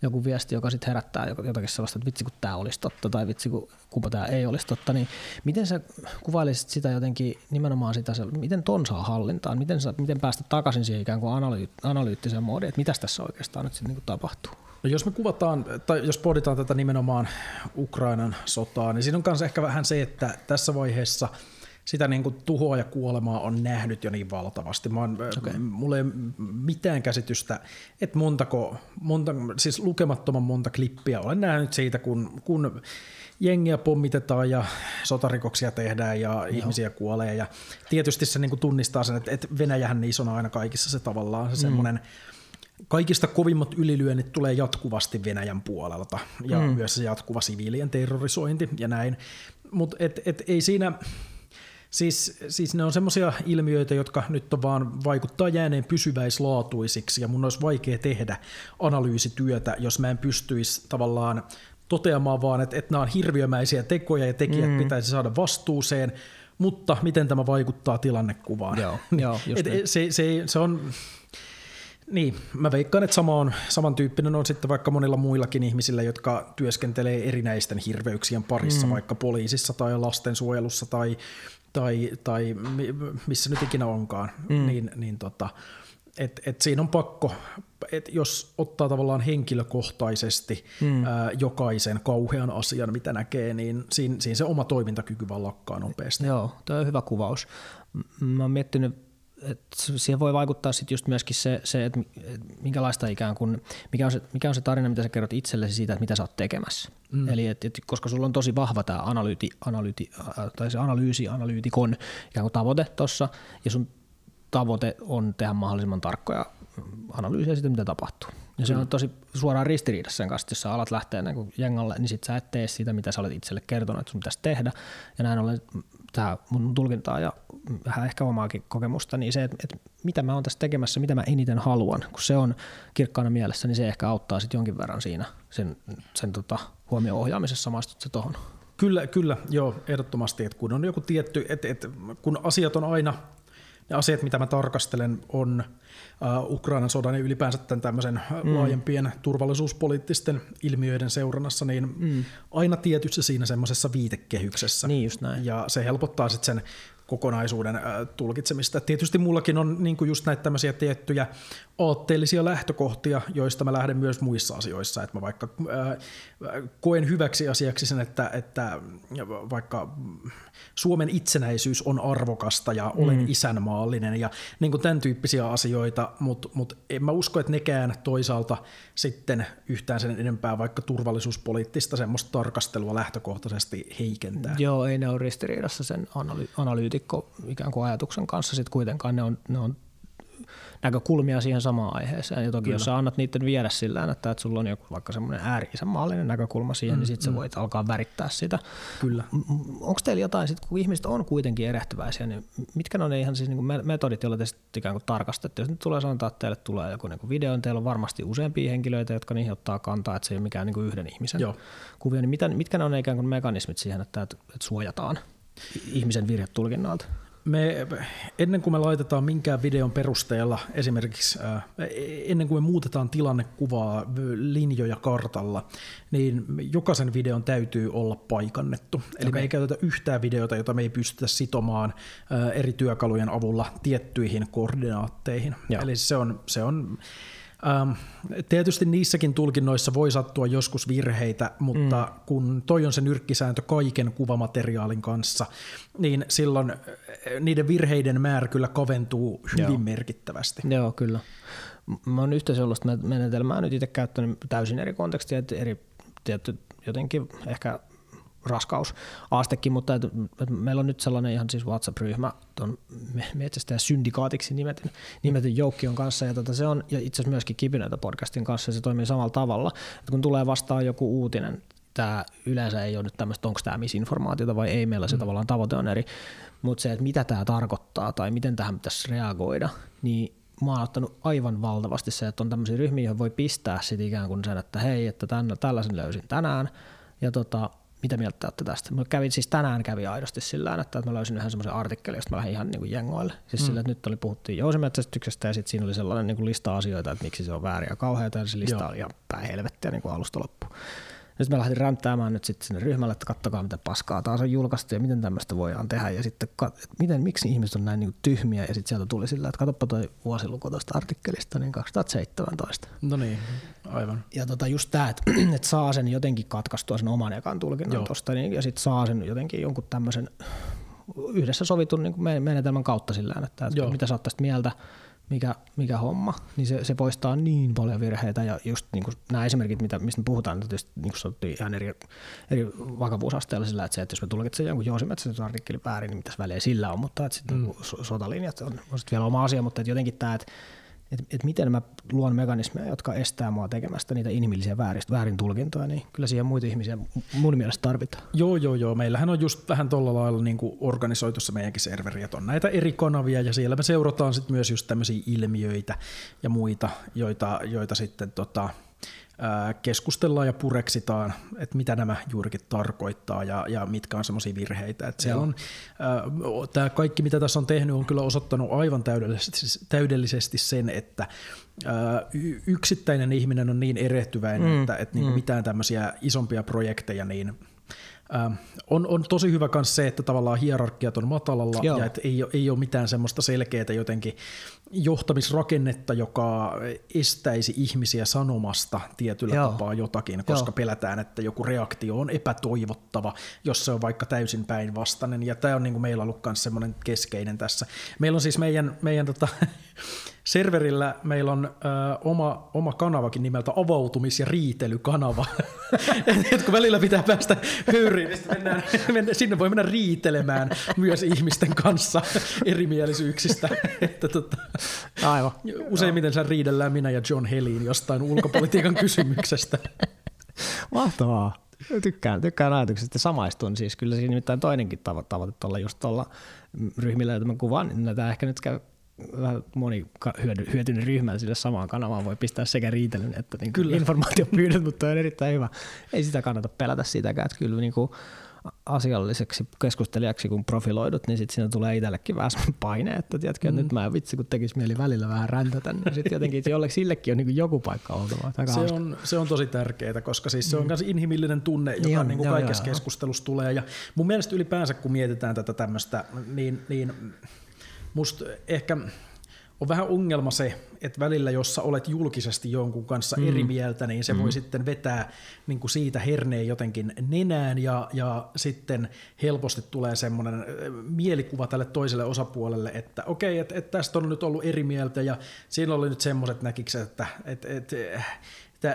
joku viesti, joka sitten herättää jotakin sellaista, että vitsi kun tämä olisi totta tai vitsi kun tämä ei olisi totta, niin miten sä kuvailisit sitä jotenkin nimenomaan sitä, miten ton saa hallintaan, miten, sä, miten päästä takaisin siihen ikään kuin analy- analyyttiseen moodiin, että mitä tässä oikeastaan nyt sitten niin tapahtuu? No jos me kuvataan, tai jos pohditaan tätä nimenomaan Ukrainan sotaa, niin siinä on myös ehkä vähän se, että tässä vaiheessa – sitä niin kuin tuhoa ja kuolemaa on nähnyt jo niin valtavasti. Mä oon, okay. Mulla ei ole mitään käsitystä, että montako, monta, siis lukemattoman monta klippiä olen nähnyt siitä, kun, kun jengiä pommitetaan ja sotarikoksia tehdään ja Joo. ihmisiä kuolee. Ja tietysti se niin kuin tunnistaa sen, että, että Venäjähän niin isona aina kaikissa se tavallaan se mm. semmoinen kaikista kovimmat ylilyönnit tulee jatkuvasti Venäjän puolelta ja mm. myös se jatkuva siviilien terrorisointi ja näin. Mutta et, et ei siinä Siis, siis ne on semmoisia ilmiöitä, jotka nyt on vaan vaikuttaa jääneen pysyväislaatuisiksi ja mun olisi vaikea tehdä analyysityötä, jos mä en pystyisi tavallaan toteamaan vaan, että, että nämä on hirviömäisiä tekoja ja tekijät mm. pitäisi saada vastuuseen, mutta miten tämä vaikuttaa tilannekuvaan. Joo, joo, et, niin. se, se, se on, niin, mä veikkaan, että sama on, samantyyppinen on sitten vaikka monilla muillakin ihmisillä, jotka työskentelee erinäisten hirveyksien parissa, mm. vaikka poliisissa tai lastensuojelussa tai tai, tai missä nyt ikinä onkaan, mm. niin, niin tota, et, et siinä on pakko, että jos ottaa tavallaan henkilökohtaisesti mm. ää, jokaisen kauhean asian, mitä näkee, niin siinä, siinä se oma toimintakyky vaan lakkaa nopeasti. Joo, tuo on hyvä kuvaus. Mä oon miettinyt että siihen voi vaikuttaa sitten just myöskin se, se että minkälaista ikään kuin, mikä on, se, mikä on se tarina, mitä sä kerrot itsellesi siitä, että mitä sä oot tekemässä. Mm. Eli et, et, koska sulla on tosi vahva tämä analyyti, analyyti, tai se analyysi, analyytikon ikään kuin tavoite tuossa, ja sun tavoite on tehdä mahdollisimman tarkkoja analyysiä siitä, mitä tapahtuu. Ja se on tosi suoraan ristiriidassa sen kanssa, että jos sä alat lähteä niin jengalle, niin sit sä et tee sitä, mitä sä olet itselle kertonut, että sun pitäisi tehdä. Ja näin ollen tämä mun tulkintaa ja vähän ehkä omaakin kokemusta, niin se, että, että mitä mä oon tässä tekemässä, mitä mä eniten haluan, kun se on kirkkaana mielessä, niin se ehkä auttaa sitten jonkin verran siinä sen, sen tota, huomioon ohjaamisessa, maistut se tohon. Kyllä, kyllä, joo, ehdottomasti, että kun on joku tietty, että, että kun asiat on aina, ne asiat, mitä mä tarkastelen, on uh, Ukrainan sodan ja ylipäänsä tämän tämmöisen mm. laajempien turvallisuuspoliittisten ilmiöiden seurannassa, niin mm. aina tietyssä siinä semmoisessa viitekehyksessä. Niin just näin. Ja se helpottaa sitten sen kokonaisuuden tulkitsemista. Tietysti mullakin on niin kuin just näitä tämmöisiä tiettyjä aatteellisia lähtökohtia, joista mä lähden myös muissa asioissa. Että mä vaikka koen hyväksi asiaksi sen, että, että vaikka Suomen itsenäisyys on arvokasta ja olen mm. isänmaallinen ja niin kuin tämän tyyppisiä asioita, mutta mut en mä usko, että nekään toisaalta sitten yhtään sen enempää vaikka turvallisuuspoliittista semmoista tarkastelua lähtökohtaisesti heikentää. Joo, ei ne ole ristiriidassa sen analy- analyytikko ikään kuin ajatuksen kanssa sitten kuitenkaan, ne on, ne on näkökulmia siihen samaan aiheeseen. Ja toki Kyllä. jos sä annat niiden viedä sillä että, että sulla on joku vaikka semmoinen ääri-isänmaallinen näkökulma siihen, niin mm, niin sitten mm. sä voit alkaa värittää sitä. Kyllä. Onko teillä jotain, sit, kun ihmiset on kuitenkin erehtyväisiä, niin mitkä on ne ihan siis niin kuin metodit, joilla te ikään kuin tarkastatte? Jos nyt tulee sanotaan, että teille tulee joku niin video, niin teillä on varmasti useampia henkilöitä, jotka niihin ottaa kantaa, että se ei ole mikään niin kuin yhden ihmisen Joo. kuvio. Niin mitä, mitkä ne on ne ikään kuin mekanismit siihen, että, että suojataan ihmisen virhetulkinnalta? Me, ennen kuin me laitetaan minkään videon perusteella, esimerkiksi ää, ennen kuin me muutetaan tilannekuvaa linjoja kartalla, niin jokaisen videon täytyy olla paikannettu. Eli okay. me ei käytetä yhtään videota, jota me ei pystytä sitomaan ää, eri työkalujen avulla tiettyihin koordinaatteihin. Joo. Eli se on, se on Ähm, tietysti niissäkin tulkinnoissa voi sattua joskus virheitä, mutta mm. kun toi on se nyrkkisääntö kaiken kuvamateriaalin kanssa, niin silloin äh, niiden virheiden määrä kyllä kaventuu hyvin Joo. merkittävästi. Joo, kyllä. Mä oon yhteisöllistä menetelmää nyt itse käyttänyt täysin eri kontekstia, että eri tietty jotenkin ehkä raskausastekin, mutta et, et meillä on nyt sellainen ihan siis WhatsApp-ryhmä tuon metsästäjä syndikaatiksi nimetyn, nimetyn joukkion kanssa, ja, tota se on, ja itse asiassa myöskin Kipinöitä podcastin kanssa, ja se toimii samalla tavalla, että kun tulee vastaan joku uutinen, tämä yleensä ei ole nyt tämmöistä, onko tämä misinformaatiota vai ei, meillä se mm. tavallaan tavoite on eri, mutta se, että mitä tämä tarkoittaa tai miten tähän pitäisi reagoida, niin mä oon ottanut aivan valtavasti se, että on tämmöisiä ryhmiä, joihin voi pistää sit ikään kuin sen, että hei, että tämän, tällaisen löysin tänään, ja tota, mitä mieltä te olette tästä? Mä kävin siis tänään kävi aidosti sillä että mä löysin yhden semmoisen artikkelin, josta mä lähdin ihan niin kuin jengoille. Siis mm. sillä, että nyt oli puhuttiin jousimetsästyksestä ja sitten siinä oli sellainen niin kuin lista asioita, että miksi se on väärin ja kauheata ja se lista Joo. oli ihan päin niin kuin alusta loppuun. Nyt mä lähdin ränttäämään nyt sitten sinne ryhmälle, että kattokaa mitä paskaa taas on julkaistu ja miten tämmöistä voidaan tehdä. Ja sitten, että miten, miksi ihmiset on näin niin tyhmiä ja sitten sieltä tuli sillä, että katsoppa toi vuosiluku tuosta artikkelista, niin 2017. No niin, aivan. Ja tota just tämä, että, että saa sen jotenkin katkaistua sen oman ekan tulkinnan tuosta niin, ja sitten saa sen jotenkin jonkun tämmöisen yhdessä sovitun niin menetelmän kautta sillä että, että mitä sä oot tästä mieltä, mikä, mikä homma, niin se, se poistaa niin paljon virheitä ja just niin kuin nämä esimerkit, mitä, mistä me puhutaan, niin tietysti niin kuin ihan eri, eri vakavuusasteella sillä, että, se, että jos me tulkitsemme jonkun Joosimetsäisen artikkelin väärin, niin mitäs väliä sillä on, mutta että sitten mm. niin sotalinjat on, on sitten vielä oma asia, mutta että jotenkin tämä, että että et miten mä luon mekanismeja, jotka estää mua tekemästä niitä inhimillisiä vääristä, väärin tulkintoja, niin kyllä siihen muita ihmisiä mun mielestä tarvitaan. Joo, joo, joo. Meillähän on just vähän tuolla lailla niin kuin organisoitu se meidänkin serveri, että on näitä eri kanavia ja siellä me seurataan sitten myös just tämmöisiä ilmiöitä ja muita, joita, joita sitten tota, keskustellaan ja pureksitaan, että mitä nämä juurikin tarkoittaa ja, ja mitkä on semmoisia virheitä. Että siellä on, tämä kaikki, mitä tässä on tehnyt, on kyllä osoittanut aivan täydellisesti, täydellisesti sen, että yksittäinen ihminen on niin erehtyväinen, mm, että, että niin mm. mitään tämmöisiä isompia projekteja, niin on, on tosi hyvä myös se, että tavallaan hierarkiat on matalalla Joo. ja että ei, ei ole mitään semmoista selkeää jotenkin johtamisrakennetta, joka estäisi ihmisiä sanomasta tietyllä Joo. tapaa jotakin, koska Joo. pelätään, että joku reaktio on epätoivottava, jos se on vaikka täysin päinvastainen. Ja tämä on niin kuin meillä ollut myös semmoinen keskeinen tässä. Meillä on siis meidän, meidän tota, serverillä meillä on ö, oma, oma kanavakin nimeltä avautumis- ja riitelykanava. et, kun välillä pitää päästä höyriin, niin mennään, sinne voi mennä riitelemään myös ihmisten kanssa erimielisyyksistä. että, tota, Aivan. Useimmiten sen riidellään minä ja John Helin jostain ulkopolitiikan kysymyksestä. Mahtavaa. Tykkään, tykkään ajatuksesta samaistun. Siis kyllä siinä nimittäin toinenkin tavoite, tavoite tuolla just tuolla ryhmillä, joita mä kuvaan, niin tämä ehkä nyt käy vähän moni hyötynyt ryhmä sille samaan kanavaan voi pistää sekä riitelyn että niin kyllä. informaatiopyynnöt, mutta on erittäin hyvä. Ei sitä kannata pelätä sitäkään, että kyllä niin kuin asialliseksi keskustelijaksi kun profiloidut, niin sitten siinä tulee itsellekin vähän paine, että tiedätkö, mm. nyt mä en vitsi, kun tekisi mieli välillä vähän räntätä, niin sitten jotenkin jollekin sillekin on niin joku paikka oltava. Se on, se on tosi tärkeää, koska siis se on myös mm. inhimillinen tunne, joka niin on, niin kuin kaikessa joo, keskustelussa joo. tulee. Ja mun mielestä ylipäänsä, kun mietitään tätä tämmöistä, niin, niin musta ehkä on vähän ongelma se, että välillä jos sä olet julkisesti jonkun kanssa mm. eri mieltä, niin se mm. voi sitten vetää niin kuin siitä herneen jotenkin nenään ja, ja sitten helposti tulee semmoinen mielikuva tälle toiselle osapuolelle, että okei, että, että tästä on nyt ollut eri mieltä ja siinä oli nyt semmoiset näkikset, että, että, että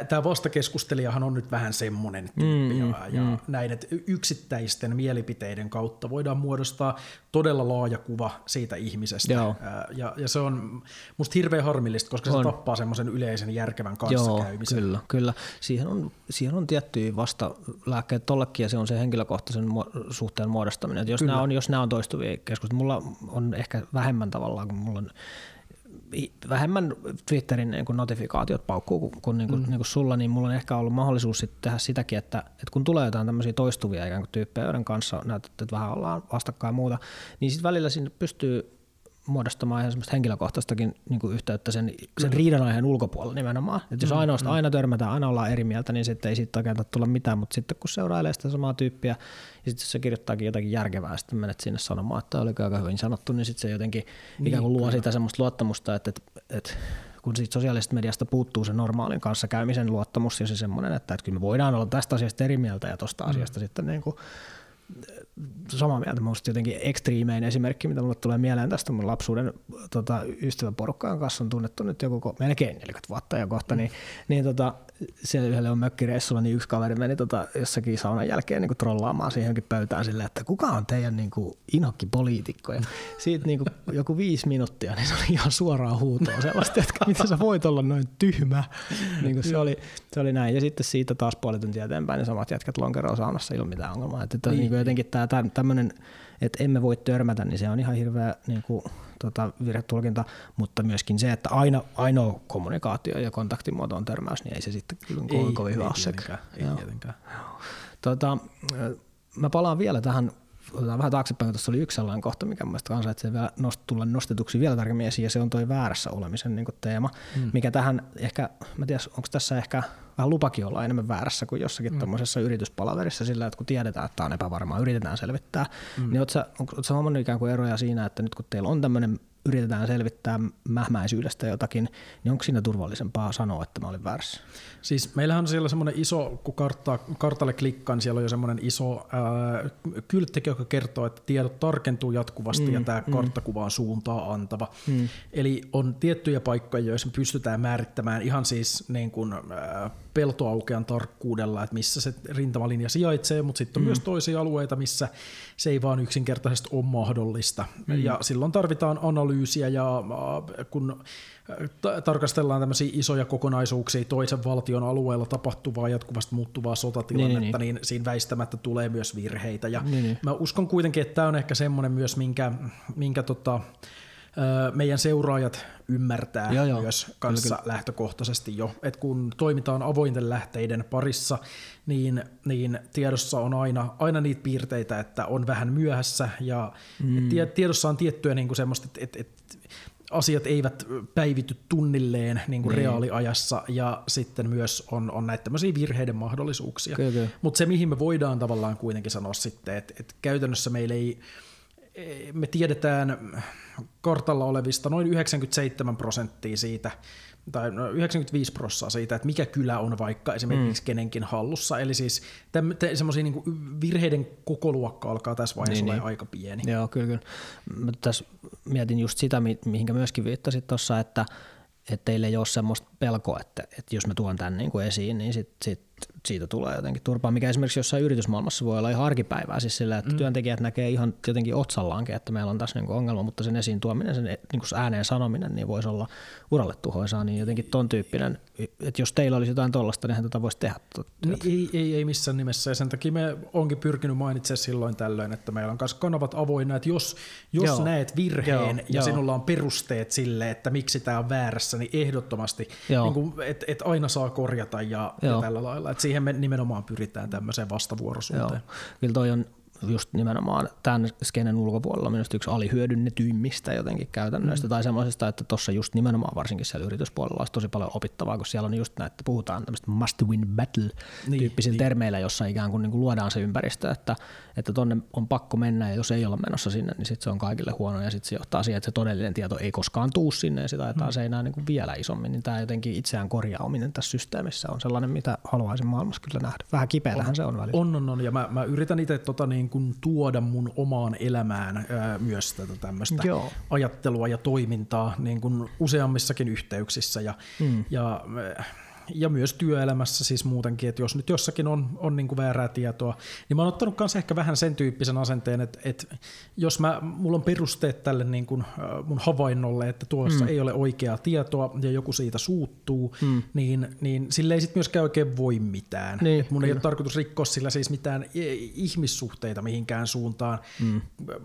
tämä vastakeskustelijahan on nyt vähän semmoinen tyyppi mm, ja, ja mm. näin, että yksittäisten mielipiteiden kautta voidaan muodostaa todella laaja kuva siitä ihmisestä. Joo. Ja, ja se on musta hirveän harmillista, koska on. se tappaa semmoisen yleisen järkevän kanssakäymisen. Joo, kyllä, kyllä. Siihen on, siihen on tiettyjä vastalääkkeet tollekin ja se on se henkilökohtaisen suhteen muodostaminen. Että jos, nämä on, jos nämä on toistuvia keskusteluja, mulla on ehkä vähemmän tavallaan, kun mulla on vähemmän Twitterin niin kuin notifikaatiot paukkuu kuin, kuin, niin kuin, mm. niin kuin sulla, niin mulla on ehkä ollut mahdollisuus sit tehdä sitäkin, että, että kun tulee jotain tämmöisiä toistuvia ikään kuin tyyppejä, joiden kanssa näytät, että vähän ollaan vastakkain ja muuta, niin sitten välillä sinne pystyy muodostamaan ihan semmoista henkilökohtaistakin niin kuin yhteyttä sen, sen riidan aiheen ulkopuolella nimenomaan. Että jos mm, ainoastaan mm. aina törmätään, aina ollaan eri mieltä, niin sitten ei siitä oikein tulla mitään, mutta sitten kun seurailee sitä samaa tyyppiä, ja sitten jos se kirjoittaakin jotakin järkevää, sitten menet sinne sanomaan, että oli aika hyvin sanottu, niin sitten se jotenkin niin, ikään kuin luo kyllä. sitä semmoista luottamusta, että, että, että kun siitä sosiaalisesta mediasta puuttuu se normaalin kanssa käymisen luottamus ja se semmoinen, että, että kyllä me voidaan olla tästä asiasta eri mieltä ja tuosta mm. asiasta sitten niin kuin samaa mieltä. Minusta jotenkin ekstriimein esimerkki, mitä mulle tulee mieleen tästä mun lapsuuden tota, ystäväporukkaan kanssa on tunnettu nyt joku melkein 40 vuotta jo kohta, niin, niin tota, siellä yhdelle on mökkireissulla, niin yksi kaveri meni tota, jossakin saunan jälkeen niin trollaamaan siihenkin pöytään silleen, että kuka on teidän niin kuin, inhokkipoliitikko? Ja siitä niin kuin, joku viisi minuuttia, niin se oli ihan suoraan huutoa sellaista, että miten sä voit olla noin tyhmä. Niin kuin se, oli, se oli näin. Ja sitten siitä taas puoli tuntia eteenpäin, niin samat jätkät lonkeroon saunassa ilman mitään ongelmaa. Että, että niin. niin jotenkin tämä tämmöinen, että emme voi törmätä, niin se on ihan hirveä niin kuin, tota, virhetulkinta, mutta myöskin se, että aina, ainoa kommunikaatio ja kontaktimuoto on törmäys, niin ei se sitten kyllä ei, kovin hyvä ole Ei tietenkään. Ei tietenkään. Tota, mä palaan vielä tähän otetaan vähän taaksepäin, tuossa oli yksi sellainen kohta, mikä mielestäni ansaitsee vielä nost, tulla nostetuksi vielä tarkemmin esiin, ja se on toi väärässä olemisen niin teema, mm. mikä tähän ehkä, mä tiedän, onko tässä ehkä vähän lupakin olla enemmän väärässä kuin jossakin mm. tuommoisessa yrityspalaverissa sillä, että kun tiedetään, että tämä on epävarmaa, yritetään selvittää, mm. niin ootko sä huomannut ikään kuin eroja siinä, että nyt kun teillä on tämmöinen yritetään selvittää mähmäisyydestä jotakin, niin onko siinä turvallisempaa sanoa, että mä olin väärässä? Siis meillähän on siellä semmoinen iso, kun kartta, kartalle klikkaan, niin siellä on jo semmoinen iso ää, kyltti, joka kertoo, että tiedot tarkentuu jatkuvasti mm, ja tämä mm. karttakuva on suuntaa antava. Mm. Eli on tiettyjä paikkoja, joissa pystytään määrittämään ihan siis niin kuin, ää, peltoaukean tarkkuudella, että missä se rintamalinja sijaitsee, mutta sitten on mm. myös toisia alueita, missä se ei vaan yksinkertaisesti ole mahdollista. Mm. Ja silloin tarvitaan analyysiä ja kun tarkastellaan tämmöisiä isoja kokonaisuuksia toisen valtion alueella tapahtuvaa jatkuvasti muuttuvaa sotatilannetta, niin, niin, niin. niin siinä väistämättä tulee myös virheitä. Ja niin, niin. Mä uskon kuitenkin, että tämä on ehkä semmoinen myös, minkä, minkä tota, meidän seuraajat ymmärtää joo, joo. myös kanssa kyllä, lähtökohtaisesti jo, että kun toimitaan avointen lähteiden parissa, niin, niin tiedossa on aina, aina niitä piirteitä, että on vähän myöhässä ja mm. tiedossa on tiettyä niin kuin semmoista, että, että, että asiat eivät päivity tunnilleen niin kuin niin. reaaliajassa ja sitten myös on, on näitä tämmöisiä virheiden mahdollisuuksia. Mutta se, mihin me voidaan tavallaan kuitenkin sanoa sitten, että, että käytännössä meillä ei, me tiedetään kartalla olevista noin 97 prosenttia siitä, tai 95 prosenttia siitä, että mikä kylä on vaikka esimerkiksi mm. kenenkin hallussa. Eli siis semmoisia niin virheiden kokoluokka alkaa tässä vaiheessa niin, niin. aika pieni. Joo, kyllä, kyllä. Mä tässä mietin just sitä, mihinkä myöskin viittasit tuossa, että, että teille ei ole semmoista pelkoa, että, että jos mä tuon tämän niin kuin esiin, niin sit, sit siitä tulee jotenkin turpaa, mikä esimerkiksi jossain yritysmaailmassa voi olla ihan arkipäivää, siis sillä, että mm. työntekijät näkee ihan jotenkin otsallaankin, että meillä on tässä niin ongelma, mutta sen esiin tuominen, sen niin ääneen sanominen, niin voisi olla uralle tuhoisaa, niin jotenkin ton tyyppinen, että jos teillä olisi jotain tollasta, niin tätä voisi tehdä. Niin, ei, ei, ei missään nimessä, ja sen takia me onkin pyrkinyt mainitsemaan silloin tällöin, että meillä on myös kanavat avoinna, että jos, jos joo. näet virheen joo, ja joo. sinulla on perusteet sille, että miksi tämä on väärässä, niin ehdottomasti, niin että et aina saa korjata ja, ja tällä lailla, että siihen me nimenomaan pyritään tämmöiseen vastavuoroisuuteen. Joo. Kyllä toi on just nimenomaan tämän skenen ulkopuolella minusta yksi alihyödynnetyimmistä jotenkin käytännöistä, mm. tai semmoisesta, että tuossa just nimenomaan varsinkin siellä yrityspuolella olisi tosi paljon opittavaa, kun siellä on just näitä, että puhutaan tämmöistä must win battle tyyppisillä niin, termeillä, jossa ikään kuin, niin kuin luodaan se ympäristö, että, että tonne on pakko mennä, ja jos ei olla menossa sinne, niin sitten se on kaikille huono, ja sitten se johtaa siihen, että se todellinen tieto ei koskaan tuu sinne, ja sitä ajetaan mm. se enää niin kuin vielä isommin, niin tämä jotenkin itseään korjaaminen tässä systeemissä on sellainen, mitä haluaisin maailmassa kyllä nähdä. Vähän kipeätähän se on välillä. On, on, on, ja mä, mä yritän itse tota niin kuin tuoda mun omaan elämään ää, myös tätä tämmöistä Joo. ajattelua ja toimintaa niin kuin useammissakin yhteyksissä. Ja, mm. ja ja myös työelämässä siis muutenkin, että jos nyt jossakin on, on niin kuin väärää tietoa, niin mä oon ottanut myös ehkä vähän sen tyyppisen asenteen, että, että jos mä, mulla on perusteet tälle niin kuin mun havainnolle, että tuossa mm. ei ole oikeaa tietoa ja joku siitä suuttuu, mm. niin, niin sille ei sitten myöskään oikein voi mitään. Niin, mun kyllä. ei ole tarkoitus rikkoa sillä siis mitään ihmissuhteita mihinkään suuntaan, mm.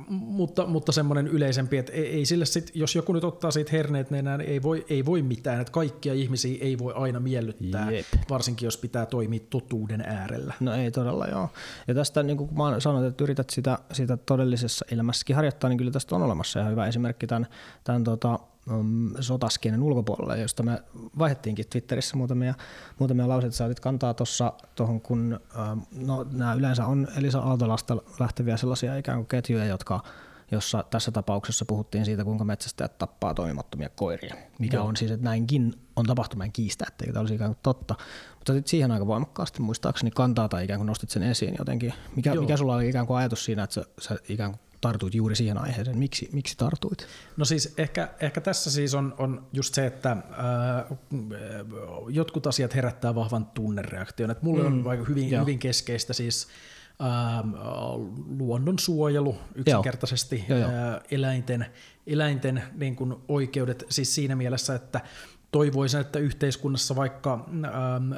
mutta, mutta semmoinen yleisempi, että ei, ei sille sit, jos joku nyt ottaa siitä herneet niin ei voi, ei voi mitään, että kaikkia ihmisiä ei voi aina miellyttää miellyttää, Jep. varsinkin jos pitää toimia totuuden äärellä. No ei todella joo. Ja tästä niin kuin mä sanoin, että yrität sitä, sitä todellisessa elämässäkin harjoittaa, niin kyllä tästä on olemassa ihan hyvä esimerkki tämän, tämän tota, um, sotaskenen ulkopuolella, josta me vaihdettiinkin Twitterissä muutamia, muutamia lauseita. Sä otit kantaa tuossa tuohon, kun um, no, nämä yleensä on Elisa Aaltolasta lähteviä sellaisia ikään kuin ketjuja, jotka jossa tässä tapauksessa puhuttiin siitä, kuinka metsästäjät tappaa toimimattomia koiria, mikä Joo. on siis, että näinkin on tapahtunut, kiistä, että tämä olisi ikään kuin totta. Mutta sitten siihen aika voimakkaasti muistaakseni kantaa tai ikään kuin nostit sen esiin jotenkin. Mikä, mikä sulla oli ikään kuin ajatus siinä, että sä, sä ikään kuin tartuit juuri siihen aiheeseen. Miksi, miksi tartuit? No siis ehkä, ehkä tässä siis on, on just se, että ää, jotkut asiat herättää vahvan tunnereaktion. Et mulle mm. on hyvin, hyvin keskeistä siis luonnonsuojelu yksinkertaisesti, Joo. Joo, jo. eläinten, eläinten niin kuin oikeudet siis siinä mielessä, että toivoisin, että yhteiskunnassa vaikka ähm,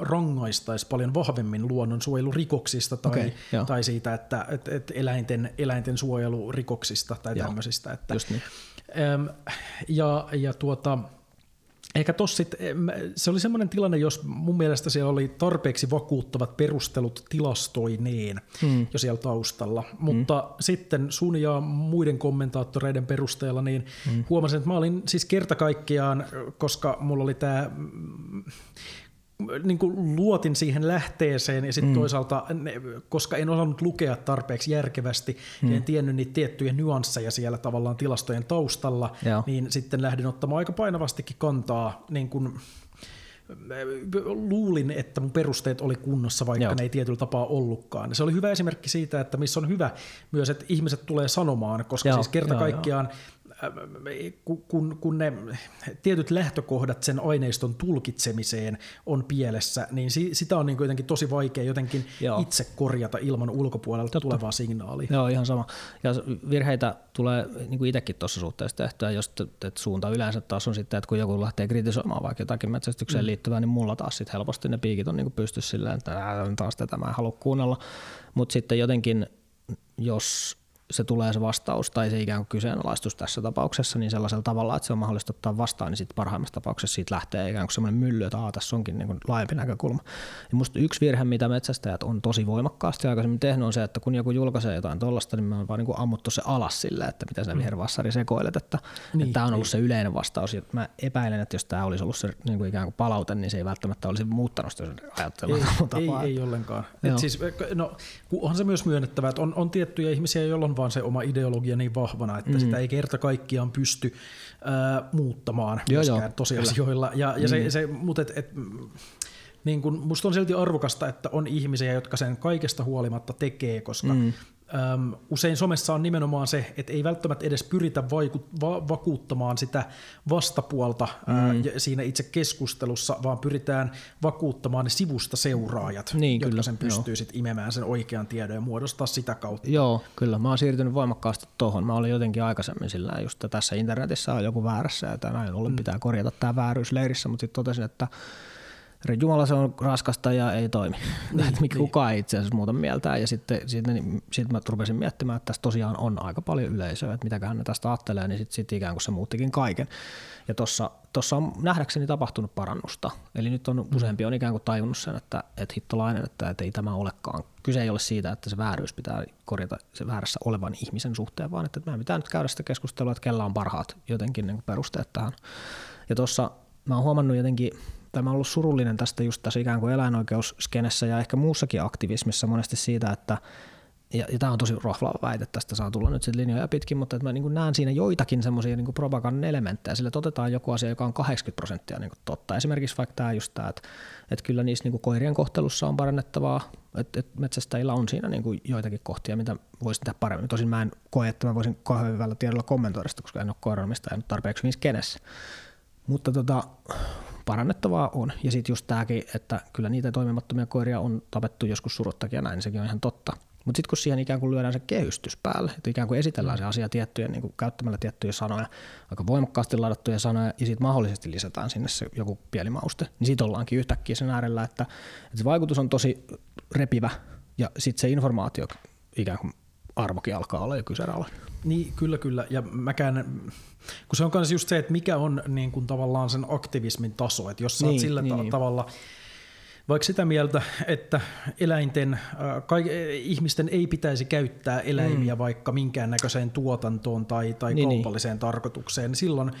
rangaistaisi paljon vahvemmin luonnonsuojelurikoksista tai, okay, tai siitä, että et, et eläinten, eläinten suojelurikoksista tai joo, tämmöisistä. Että, just niin. ähm, ja, ja tuota, Ehkä tossa sit, se oli semmoinen tilanne, jos mun mielestä siellä oli tarpeeksi vakuuttavat perustelut tilastoineen hmm. jo siellä taustalla. Hmm. Mutta sitten sun ja muiden kommentaattoreiden perusteella niin hmm. huomasin, että mä olin siis kerta kaikkiaan, koska mulla oli tämä niin kuin luotin siihen lähteeseen ja sitten mm. toisaalta, koska en osannut lukea tarpeeksi järkevästi mm. ja en tiennyt niitä tiettyjä nyansseja siellä tavallaan tilastojen taustalla, Joo. niin sitten lähdin ottamaan aika painavastikin kantaa niin kuin, luulin, että mun perusteet oli kunnossa, vaikka Joo. ne ei tietyllä tapaa ollutkaan. Se oli hyvä esimerkki siitä, että missä on hyvä myös, että ihmiset tulee sanomaan, koska Joo, siis kerta kaikkiaan jo kun, kun ne tietyt lähtökohdat sen aineiston tulkitsemiseen on pielessä, niin sitä on niin jotenkin tosi vaikea jotenkin Joo. itse korjata ilman ulkopuolelta Totta. tulevaa signaalia. Joo, ihan sama. Ja virheitä tulee niin kuin itsekin tuossa suhteessa tehtyä, jos että suunta yleensä taas on sitten, että kun joku lähtee kritisoimaan vaikka jotakin metsästykseen mm. liittyvää, niin mulla taas sitten helposti ne piikit on niin pystyssä silleen, että taas tätä mä en halua kuunnella. Mutta sitten jotenkin, jos se tulee se vastaus tai se ikään kuin kyseenalaistus tässä tapauksessa niin sellaisella tavalla, että se on mahdollista ottaa vastaan, niin sitten parhaimmassa tapauksessa siitä lähtee ikään kuin semmoinen mylly, että tässä onkin niin laajempi näkökulma. Ja musta yksi virhe, mitä metsästäjät on tosi voimakkaasti aikaisemmin tehnyt, on se, että kun joku julkaisee jotain tuollaista, niin me on vaan niin kuin ammuttu se alas silleen, että miten sä mm. vihervassari sekoilet, että, niin, että tämä on ollut niin. se yleinen vastaus. Ja mä epäilen, että jos tämä olisi ollut se niin kuin ikään kuin palaute, niin se ei välttämättä olisi muuttanut sitä ajattelua. Ei, ei, ei ollenkaan. Et siis, no, onhan se myös myönnettävä, että on, on tiettyjä ihmisiä, joilla on vaan se oma ideologia niin vahvana, että mm. sitä ei kerta kaikkiaan pysty ää, muuttamaan joo, tosiasioilla. Kyllä. Ja, ja se, mm. se, mutta et, et, niin kun, musta on silti arvokasta, että on ihmisiä, jotka sen kaikesta huolimatta tekee, koska mm. Öm, usein somessa on nimenomaan se, että ei välttämättä edes pyritä vaiku- va- vakuuttamaan sitä vastapuolta mm. ää, siinä itse keskustelussa, vaan pyritään vakuuttamaan ne sivusta seuraajat, niin, jotka kyllä, sen pystyy sitten imemään sen oikean tiedon ja muodostaa sitä kautta. Joo, kyllä. Mä oon siirtynyt voimakkaasti tuohon. Mä olin jotenkin aikaisemmin sillä just tässä internetissä on joku väärässä ja näin ollen mm. pitää korjata tämä vääryys leirissä, mutta sitten totesin, että Jumala se on raskasta ja ei toimi. Niin, että niin. kukaan ei itse asiassa muuta mieltään. Ja sitten, sitten, niin, sitten mä rupesin miettimään, että tässä tosiaan on aika paljon yleisöä, että mitäköhän ne tästä ajattelee, niin sitten sit ikään kuin se muuttikin kaiken. Ja tuossa on nähdäkseni tapahtunut parannusta. Eli nyt on useampi on ikään kuin tajunnut sen, että, että hittolainen, että, että ei tämä olekaan. Kyse ei ole siitä, että se vääryys pitää korjata se väärässä olevan ihmisen suhteen, vaan että meidän pitää nyt käydä sitä keskustelua, että kellä on parhaat jotenkin niin perusteet tähän. Ja tuossa mä oon huomannut jotenkin tai mä oon ollut surullinen tästä just tässä ikään kuin eläinoikeusskenessä ja ehkä muussakin aktivismissa monesti siitä, että ja, ja tämä on tosi rohvaava väite, tästä saa tulla nyt sitten linjoja pitkin, mutta että mä niin näen siinä joitakin semmoisia niin propagandan elementtejä, sillä otetaan joku asia, joka on 80 prosenttia niin totta. Esimerkiksi vaikka tämä just tämä, että, että kyllä niissä niin koirien kohtelussa on parannettavaa, että, että metsästäjillä on siinä niin joitakin kohtia, mitä voisi tehdä paremmin. Tosin mä en koe, että mä voisin kauhean hyvällä tiedolla kommentoida sitä, koska en ole koiranmista en tarpeeksi hyvin kenessä. Mutta tota, parannettavaa on. Ja sitten just tämäkin, että kyllä niitä toimimattomia koiria on tapettu joskus suruttakin ja näin, niin sekin on ihan totta. Mutta sitten kun siihen ikään kuin lyödään se kehystys päälle, että ikään kuin esitellään se asia tiettyjä, niin kuin käyttämällä tiettyjä sanoja, aika voimakkaasti ladattuja sanoja, ja sitten mahdollisesti lisätään sinne se joku pieni mauste, niin sitten ollaankin yhtäkkiä sen äärellä, että, että se vaikutus on tosi repivä, ja sitten se informaatio ikään kuin arvokin alkaa olla jo kyseenalainen. Niin, kyllä, kyllä. Ja mäkään, kun se on myös just se, että mikä on niin kuin tavallaan sen aktivismin taso, että jos sä niin, sillä niin, ta- niin. tavalla vaikka sitä mieltä, että eläinten, äh, kaik, ihmisten ei pitäisi käyttää eläimiä mm. vaikka minkäännäköiseen tuotantoon tai, tai niin, niin. kaupalliseen niin. tarkoitukseen, silloin,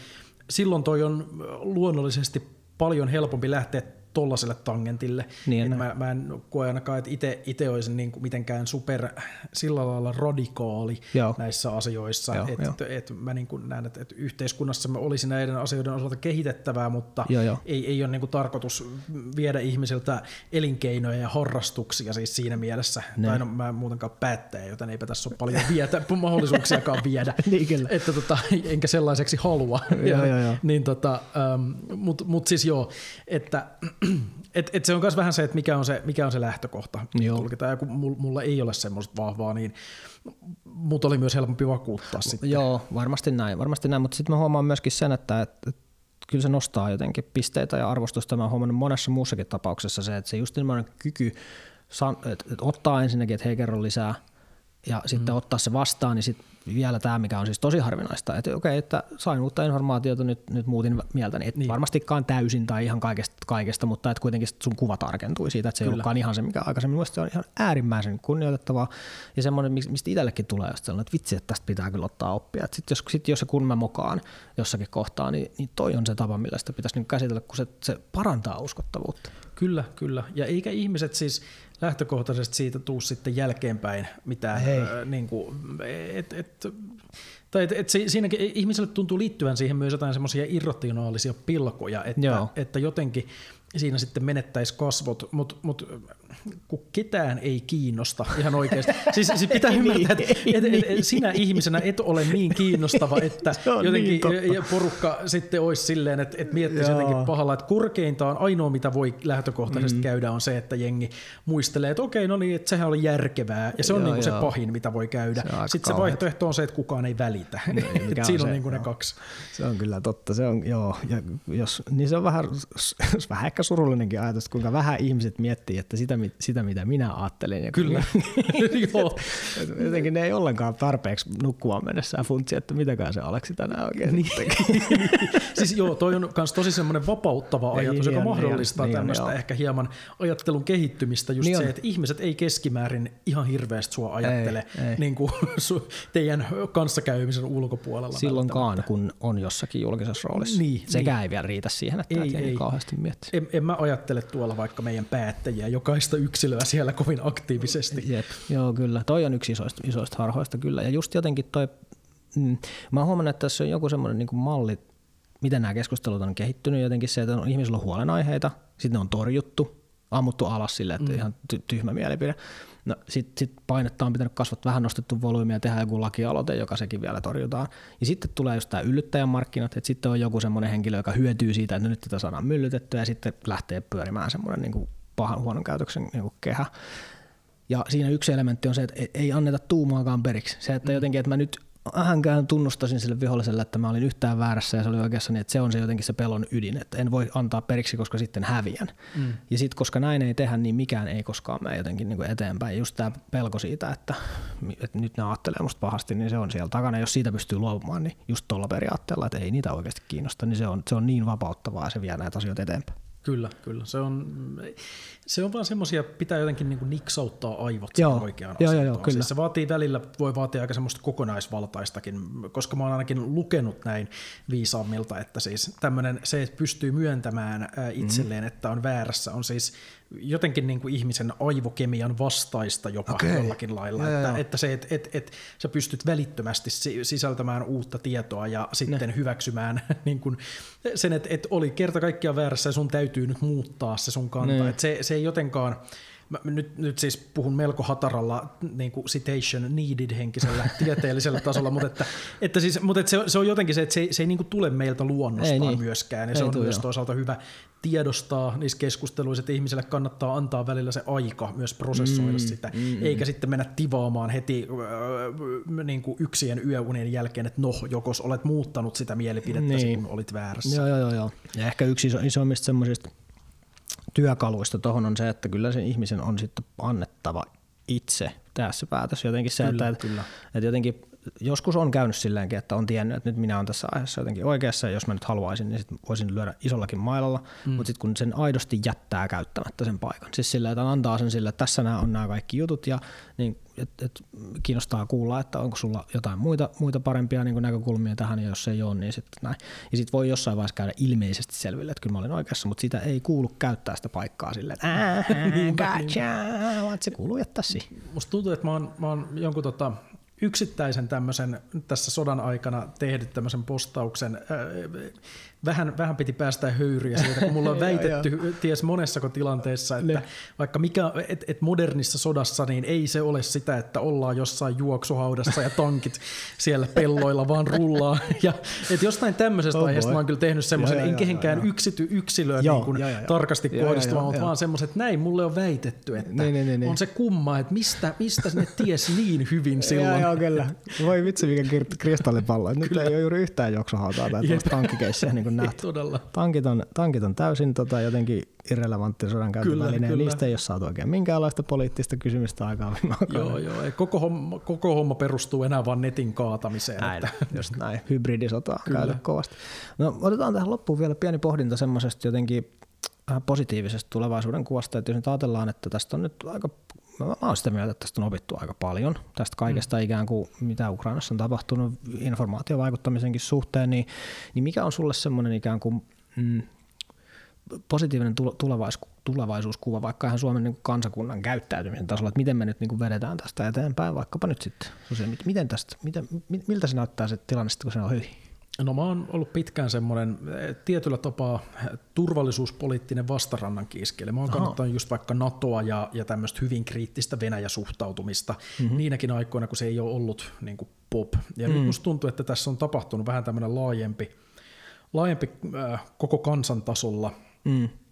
silloin toi on luonnollisesti paljon helpompi lähteä tollaselle tangentille. Niin, mä, mä en koe ainakaan, että itse olisin niin kuin mitenkään super sillä lailla radikaali Joo. näissä asioissa. Joo, että et, et mä niin kuin näen, että, että yhteiskunnassa me olisi näiden asioiden osalta kehitettävää, mutta Joo, jo. Ei, ei ole niin kuin tarkoitus viedä ihmisiltä elinkeinoja ja harrastuksia siis siinä mielessä. Ne. Tai no, mä en muutenkaan päättäjä, joten eipä tässä ole paljon vietä, mahdollisuuksiakaan viedä. niin, että tota, enkä sellaiseksi halua. joo, joo, joo. Niin tota, um, Mutta mut siis joo, että et, et se on myös vähän se, että mikä on se, mikä on se lähtökohta. Joo. Tulkitaan, ja kun mulla ei ole semmoista vahvaa, niin mut oli myös helpompi vakuuttaa sitten. Joo, varmasti näin, varmasti näin, mutta sitten mä huomaan myöskin sen, että, että kyllä se nostaa jotenkin pisteitä ja arvostusta. Mä oon huomannut monessa muussakin tapauksessa se, että se just nimenomaan kyky että ottaa ensinnäkin, että hei kerro lisää, ja sitten ottaa se vastaan, niin sitten vielä tämä, mikä on siis tosi harvinaista, että okei, että sain uutta informaatiota, nyt, nyt muutin mieltäni, että niin. varmastikaan täysin tai ihan kaikesta, kaikesta mutta että kuitenkin sun kuva tarkentui siitä, että se Kyllä. ei ollutkaan ihan se, mikä aikaisemmin mielestäni on ihan äärimmäisen kunnioitettavaa ja semmoinen, mistä itsellekin tulee just sellainen, että vitsi, että tästä pitää kyllä ottaa oppia. Sitten jos, sit jos se kun mä mokaan jossakin kohtaa, niin, niin toi on se tapa, millä sitä pitäisi niin käsitellä, kun se, se parantaa uskottavuutta. Kyllä, kyllä. Ja eikä ihmiset siis lähtökohtaisesti siitä tuu sitten jälkeenpäin mitään, äh, niin kuin, et, et, tai et, et se, siinäkin ihmiselle tuntuu liittyvän siihen myös jotain semmoisia irrationaalisia pilkoja, että, että jotenkin siinä sitten menettäisi kasvot, mutta mut, kun ketään ei kiinnosta ihan oikeasti. Siis, siis pitää ymmärtää, että et, et, et, sinä ihmisenä et ole niin kiinnostava, että jotenkin niin porukka sitten olisi silleen, että et miettisi Joo. jotenkin pahalla, että korkeintaan ainoa mitä voi lähtökohtaisesti mm. käydä on se, että jengi muistelee, että okei, no niin, että sehän oli järkevää ja se on Joo, niin kuin se pahin, mitä voi käydä. Se sitten se vaihtoehto on se, että kukaan ei välitä. Niin, Siinä on, on niin kuin ne kaksi. Se on kyllä totta, se on, joo, ja jos, niin se on vähän, vähän ehkä surullinenkin ajatus, kuinka vähän ihmiset miettii, että sitä, sitä mitä minä ajattelin. Ja Kyllä. Joo. Jotenkin ne ei ollenkaan tarpeeksi nukkumaan mennessä funtsi, että mitäkään se Aleksi tänään oikein niin. Siis joo, toi on myös tosi semmoinen vapauttava niin, ajatus, joka niin, mahdollistaa niin, tämmöistä niin, ehkä hieman ajattelun kehittymistä. Just niin se, on. että ihmiset ei keskimäärin ihan hirveästi sua ajattele ei, ei. Niin kuin teidän kanssakäymisen ulkopuolella. Silloinkaan, kun on jossakin julkisessa roolissa. Niin, Sekään niin. ei vielä riitä siihen, että ei, ei. kauheasti miettii. En, en mä ajattele tuolla vaikka meidän päättäjiä, jokaista yksilöä siellä kovin aktiivisesti. Jep, joo kyllä. Toi on yksi isoista, isoista harhoista kyllä. Ja just jotenkin toi, mm, mä oon huomannut, että tässä on joku semmoinen niin malli, miten nämä keskustelut on kehittynyt jotenkin se, että on, ihmisillä on huolenaiheita, sitten ne on torjuttu, ammuttu alas sille, että mm. ihan ty- tyhmä mielipide. No, sitten sit painetta on pitänyt kasvattaa vähän nostettu volyymiä ja tehdä joku lakialoite, joka sekin vielä torjutaan. Ja sitten tulee just tämä yllyttäjän markkinat, että sitten on joku semmoinen henkilö, joka hyötyy siitä, että nyt tätä saadaan myllytettyä ja sitten lähtee pyörimään semmoinen niin pahan huonon käytöksen niin kuin kehä. Ja siinä yksi elementti on se, että ei anneta tuumaakaan periksi. Se, että mm. jotenkin, että mä nyt vähänkään tunnustasin sille viholliselle, että mä olin yhtään väärässä ja se oli oikeassa niin, että se on se jotenkin se pelon ydin, että en voi antaa periksi, koska sitten häviän. Mm. Ja sitten koska näin ei tehdä, niin mikään ei koskaan mene jotenkin niin kuin eteenpäin. Just tämä pelko siitä, että, että nyt ne ajattelee musta pahasti, niin se on siellä takana. Jos siitä pystyy luopumaan, niin just tuolla periaatteella, että ei niitä oikeasti kiinnosta, niin se on, se on niin vapauttavaa ja se vie näitä asioita eteenpäin. Kyllä, kyllä. Se on, se on vaan semmoisia, pitää jotenkin niin niksauttaa aivot joo, oikeaan joo, joo, joo, kyllä. Siis se vaatii välillä, voi vaatia aika semmoista kokonaisvaltaistakin, koska mä oon ainakin lukenut näin viisaammilta, että siis tämmöinen, se, että pystyy myöntämään itselleen, mm. että on väärässä, on siis jotenkin niin kuin ihmisen aivokemian vastaista jopa okay. jollakin lailla. Ja, että, että se, että et, et, sä pystyt välittömästi sisältämään uutta tietoa ja sitten ne. hyväksymään niin kuin sen, että et oli kerta kaikkiaan väärässä ja sun täytyy nyt muuttaa se sun kanta. Että se, se ei jotenkaan Mä nyt, nyt siis puhun melko hataralla niin kuin citation needed henkisellä tieteellisellä tasolla, mutta, että, että siis, mutta että se, se on jotenkin se, että se ei, se ei niin kuin tule meiltä luonnostaan ei niin. myöskään. Ja ei se on tule, myös toisaalta hyvä tiedostaa niissä keskusteluissa, että ihmiselle kannattaa antaa välillä se aika myös prosessoida mm, sitä, mm, mm. eikä sitten mennä tivaamaan heti äh, niin kuin yksien yöunien jälkeen, että no, jokos olet muuttanut sitä mielipidettä, niin. kun olit väärässä. Joo, joo, joo. Ja ehkä yksi iso, isommista semmoisista työkaluista tuohon on se, että kyllä sen ihmisen on sitten annettava itse tässä päätös. Jotenkin se, kyllä, että, kyllä. että jotenkin joskus on käynyt silleenkin, että on tiennyt, että nyt minä olen tässä aiheessa jotenkin oikeassa, ja jos mä nyt haluaisin, niin sit voisin lyödä isollakin mailalla, mm. mutta sitten kun sen aidosti jättää käyttämättä sen paikan, siis sillä, että antaa sen sille, että tässä nämä on nämä kaikki jutut, ja niin, et, et, kiinnostaa kuulla, että onko sulla jotain muita, muita parempia niin näkökulmia tähän, ja jos ei ole, niin sitten näin. Ja sitten voi jossain vaiheessa käydä ilmeisesti selville, että kyllä mä olin oikeassa, mutta sitä ei kuulu käyttää sitä paikkaa silleen, että gotcha, vaan se kuuluu jättää siihen. Musta tuntuu, että mä oon, mä oon jonkun tota, yksittäisen tämmöisen tässä sodan aikana tehnyt tämmöisen postauksen vähän, vähän piti päästä höyryä siitä, kun mulla on väitetty ties monessako tilanteessa, että vaikka mikä, et, et modernissa sodassa, niin ei se ole sitä, että ollaan jossain juoksuhaudassa ja tankit siellä pelloilla vaan rullaa. Ja, et jostain tämmöisestä oh aiheesta mä oon kyllä tehnyt semmoisen, en kehenkään yksity, yksilöön joo, niin kuin ja, tarkasti kohdistuvan, mutta vaan semmoisen, että näin mulle on väitetty, että ne, ne, ne, ne. on se kumma, että mistä, mistä ne ties niin hyvin silloin, joo, kyllä. Voi vitsi, mikä kristallipallo. Nyt kyllä. ei ole juuri yhtään juoksuhautaa tai tankkikeissiä niin kuin nähty. Todella. Tankit on, tankit on täysin tota, jotenkin irrelevantti sodankäyntiväline, ja niistä ei ole saatu oikein minkäänlaista poliittista kysymystä aikaa Joo, joo. Ei, koko, homma, koko homma perustuu enää vain netin kaatamiseen. Näin, että. just näin. Hybridisotaa käydä kovasti. No, otetaan tähän loppuun vielä pieni pohdinta semmoisesta jotenkin positiivisesta tulevaisuuden kuvasta, että jos nyt ajatellaan, että tästä on nyt aika mä olen sitä mieltä, että tästä on opittu aika paljon, tästä kaikesta mm. ikään kuin mitä Ukrainassa on tapahtunut informaatiovaikuttamisenkin suhteen, niin, niin mikä on sulle semmoinen ikään kuin mm, positiivinen tulevaisuuskuva vaikka ihan Suomen niin kansakunnan käyttäytymisen tasolla, että miten me nyt niin vedetään tästä eteenpäin, vaikkapa nyt sitten, miten tästä, miten, miltä se näyttää se tilanne sitten, kun se on hyvin? No mä oon ollut pitkään semmoinen eh, tietyllä tapaa turvallisuuspoliittinen vastarannan kiiskele. Mä oon Aha. kannattanut just vaikka NATOa ja, ja tämmöistä hyvin kriittistä Venäjä-suhtautumista mm-hmm. niinäkin aikoina, kun se ei ole ollut niin kuin pop. Ja mm. nyt musta tuntuu, että tässä on tapahtunut vähän tämmöinen laajempi, laajempi äh, koko kansantasolla mm Ähm,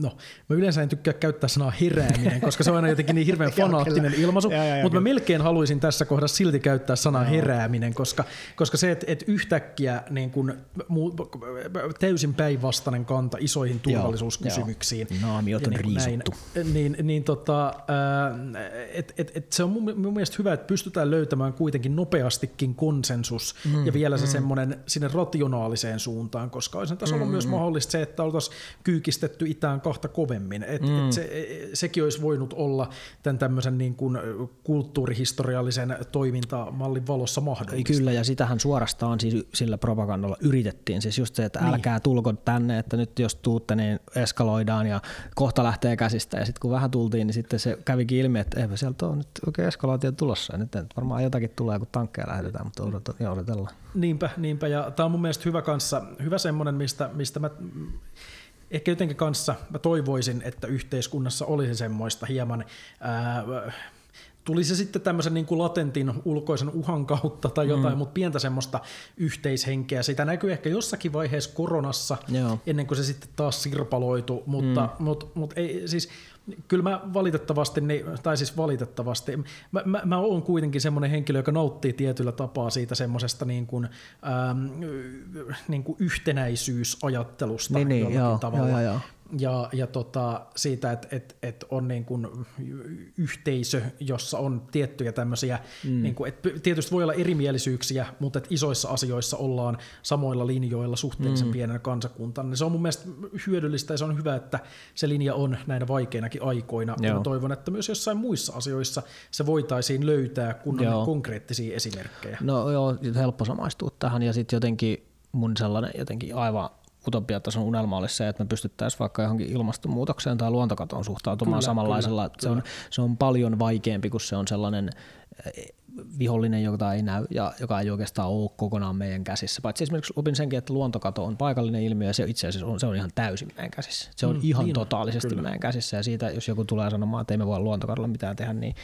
no, mä yleensä en tykkää käyttää sanaa herääminen, koska se on aina jotenkin niin hirveän fanaattinen ilmaisu, mutta mä melkein haluaisin tässä kohdassa silti käyttää sanaa herääminen, koska, koska se, että et yhtäkkiä niin kun, täysin päinvastainen kanta isoihin turvallisuuskysymyksiin, Naamiot on niin, riisuttu. Näin, niin, niin tota, äh, et, et, et se on mun, mun mielestä hyvä, että pystytään löytämään kuitenkin nopeastikin konsensus mm, ja vielä se mm. semmoinen sinne rationaaliseen suuntaan, koska olisi tässä ollut mm, myös mm. mahdollista se, että oltaisiin kyykistetty itään kahta kovemmin. Et, mm. et se, sekin olisi voinut olla tämän tämmöisen niin kuin kulttuurihistoriallisen toimintamallin valossa mahdollista. Kyllä, ja sitähän suorastaan siis sillä propagandalla yritettiin. Siis just se, että niin. älkää tulko tänne, että nyt jos tuutte, niin eskaloidaan ja kohta lähtee käsistä. Ja sitten kun vähän tultiin, niin sitten se kävikin ilmi, että eipä sieltä ole nyt oikein eskalaatio tulossa. Ja nyt varmaan jotakin tulee, kun tankkeja lähdetään, mutta odotellaan. Niinpä, niinpä. Ja tämä on mun mielestä hyvä kanssa, hyvä semmoinen, mistä, mistä mä ehkä jotenkin kanssa mä toivoisin, että yhteiskunnassa olisi semmoista hieman ää, tuli se sitten tämmöisen niin kuin latentin ulkoisen uhan kautta tai jotain, mm. mutta pientä semmoista yhteishenkeä. Sitä näkyy ehkä jossakin vaiheessa koronassa, Joo. ennen kuin se sitten taas sirpaloitu, mutta, mm. mutta, mutta ei, siis kyllä mä valitettavasti, tai siis valitettavasti, mä, mä, mä oon kuitenkin semmoinen henkilö, joka nauttii tietyllä tapaa siitä semmoisesta niin kuin, ähm, niin kuin yhtenäisyysajattelusta niin, niin, jollakin joo, tavalla. Joo, joo, joo ja, ja tota, siitä, että et, et on niin kuin yhteisö, jossa on tiettyjä tämmöisiä, mm. niin kuin, että tietysti voi olla erimielisyyksiä, mutta että isoissa asioissa ollaan samoilla linjoilla suhteellisen mm. pienenä kansakuntana. Niin se on mun mielestä hyödyllistä ja se on hyvä, että se linja on näinä vaikeinakin aikoina. Joo. Ja toivon, että myös jossain muissa asioissa se voitaisiin löytää kunnon konkreettisia esimerkkejä. No joo, helppo samaistua tähän ja sitten jotenkin mun sellainen jotenkin aivan utopiatason unelma olisi se, että me pystyttäisiin vaikka johonkin ilmastonmuutokseen tai luontokatoon suhtautumaan kyllä, samanlaisella. Kyllä, se, on, se on paljon vaikeampi, kun se on sellainen vihollinen, jota ei näy ja joka ei oikeastaan ole kokonaan meidän käsissä. Paitsi esimerkiksi opin senkin, että luontokato on paikallinen ilmiö ja se itse asiassa on, se on ihan täysin meidän käsissä. Se on mm, ihan niin totaalisesti kyllä. meidän käsissä ja siitä, jos joku tulee sanomaan, että ei me voi luontokadolla mitään tehdä, niin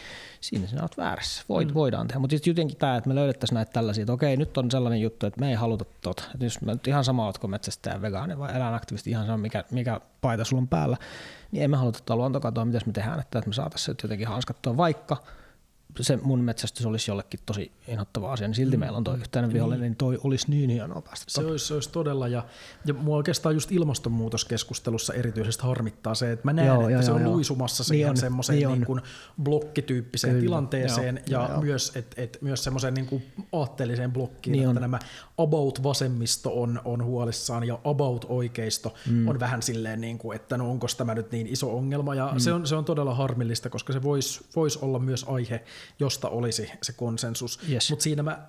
siinä sinä olet väärässä. Voit, mm. Voidaan tehdä, mutta sitten jotenkin tämä, että me löydettäisiin näitä tällaisia, että okei, nyt on sellainen juttu, että me ei haluta tota. Että jos mä nyt ihan sama, oletko metsästäjä, vegaani vai eläinaktivisti, ihan sama mikä, mikä paita sulla on päällä, niin emme halua tätä luontokatoa, mitä me tehdään, että me saataisiin jotenkin hanskattua, vaikka – se mun metsästys olisi jollekin tosi inhottava asia, niin silti mm. meillä on tuo yhteinen vihollinen, niin toi olisi niin hienoa päästä. Se olisi, se olisi todella, ja, ja mua oikeastaan just ilmastonmuutoskeskustelussa erityisesti harmittaa se, että mä näen, joo, että joo, se on joo. luisumassa siihen niin semmoiseen niin niin kuin blokkityyppiseen Kyllä, tilanteeseen, joo, ja joo. myös, et, et, myös semmoiseen niin kuin aatteelliseen blokkiin, niin että on. nämä about-vasemmisto on, on huolissaan, ja about-oikeisto mm. on vähän silleen, niin kuin, että no onko tämä nyt niin iso ongelma, ja mm. se, on, se on todella harmillista, koska se voisi vois olla myös aihe, josta olisi se konsensus. Yes. Mutta siinä mä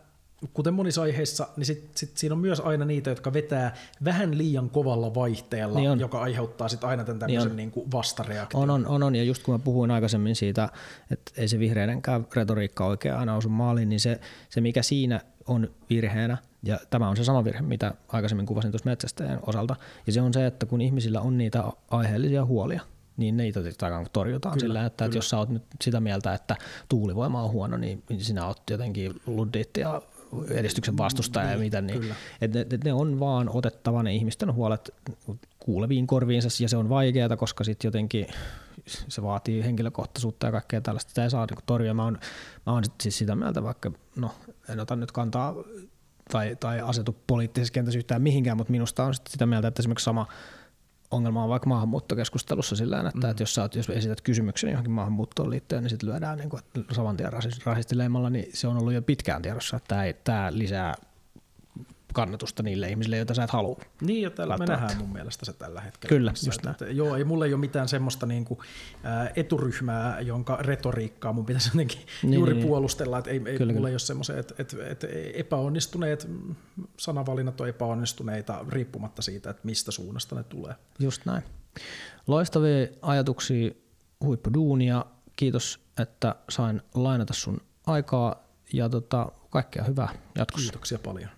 kuten monissa aiheissa, niin sit, sit siinä on myös aina niitä, jotka vetää vähän liian kovalla vaihteella, niin joka aiheuttaa sit aina tämän tämmöisen niin niin kuin vastareaktion. On, on, on, on, ja just kun mä puhuin aikaisemmin siitä, että ei se vihreidenkään retoriikka oikein aina osu maaliin, niin se, se mikä siinä on virheenä, ja tämä on se sama virhe, mitä aikaisemmin kuvasin tuossa metsästäjän osalta, ja se on se, että kun ihmisillä on niitä aiheellisia huolia, niin niitä torjutaan kyllä, sillä, että, että jos sä oot nyt sitä mieltä, että tuulivoima on huono, niin sinä oot jotenkin ludditti ja edistyksen vastustaja niin, ja mitä, niin että ne, ne, on vaan otettava ne ihmisten huolet kuuleviin korviinsa ja se on vaikeaa, koska sitten jotenkin se vaatii henkilökohtaisuutta ja kaikkea tällaista. Sitä ei saa niin torjua. Mä oon, mä oon siis sitä mieltä, vaikka no, en ota nyt kantaa tai, tai asetu poliittisessa kentässä yhtään mihinkään, mutta minusta on sitä mieltä, että esimerkiksi sama ongelma on vaikka maahanmuuttokeskustelussa sillä että, mm. että jos, oot, jos esität kysymyksen johonkin maahanmuuttoon liittyen, niin sitten lyödään niin kuin, saman tien rasistileimalla, niin se on ollut jo pitkään tiedossa, että tämä, tämä lisää kannatusta niille ihmisille, joita sä et halua. Niin, ja tällä me nähdään mun mielestä se tällä hetkellä. Kyllä, just että, että, joo, ei mulla ei ole mitään semmoista niin kuin, ä, eturyhmää, jonka retoriikkaa mun pitäisi jotenkin niin, juuri niin, puolustella, että ei, ei kyllä, mulla kyllä. ei ole semmoisia, että, että, että epäonnistuneet sanavalinnat on epäonnistuneita riippumatta siitä, että mistä suunnasta ne tulee. Just näin. Loistavia ajatuksia, huippuduunia. Kiitos, että sain lainata sun aikaa ja tota, kaikkea hyvää jatkossa. Kiitoksia paljon.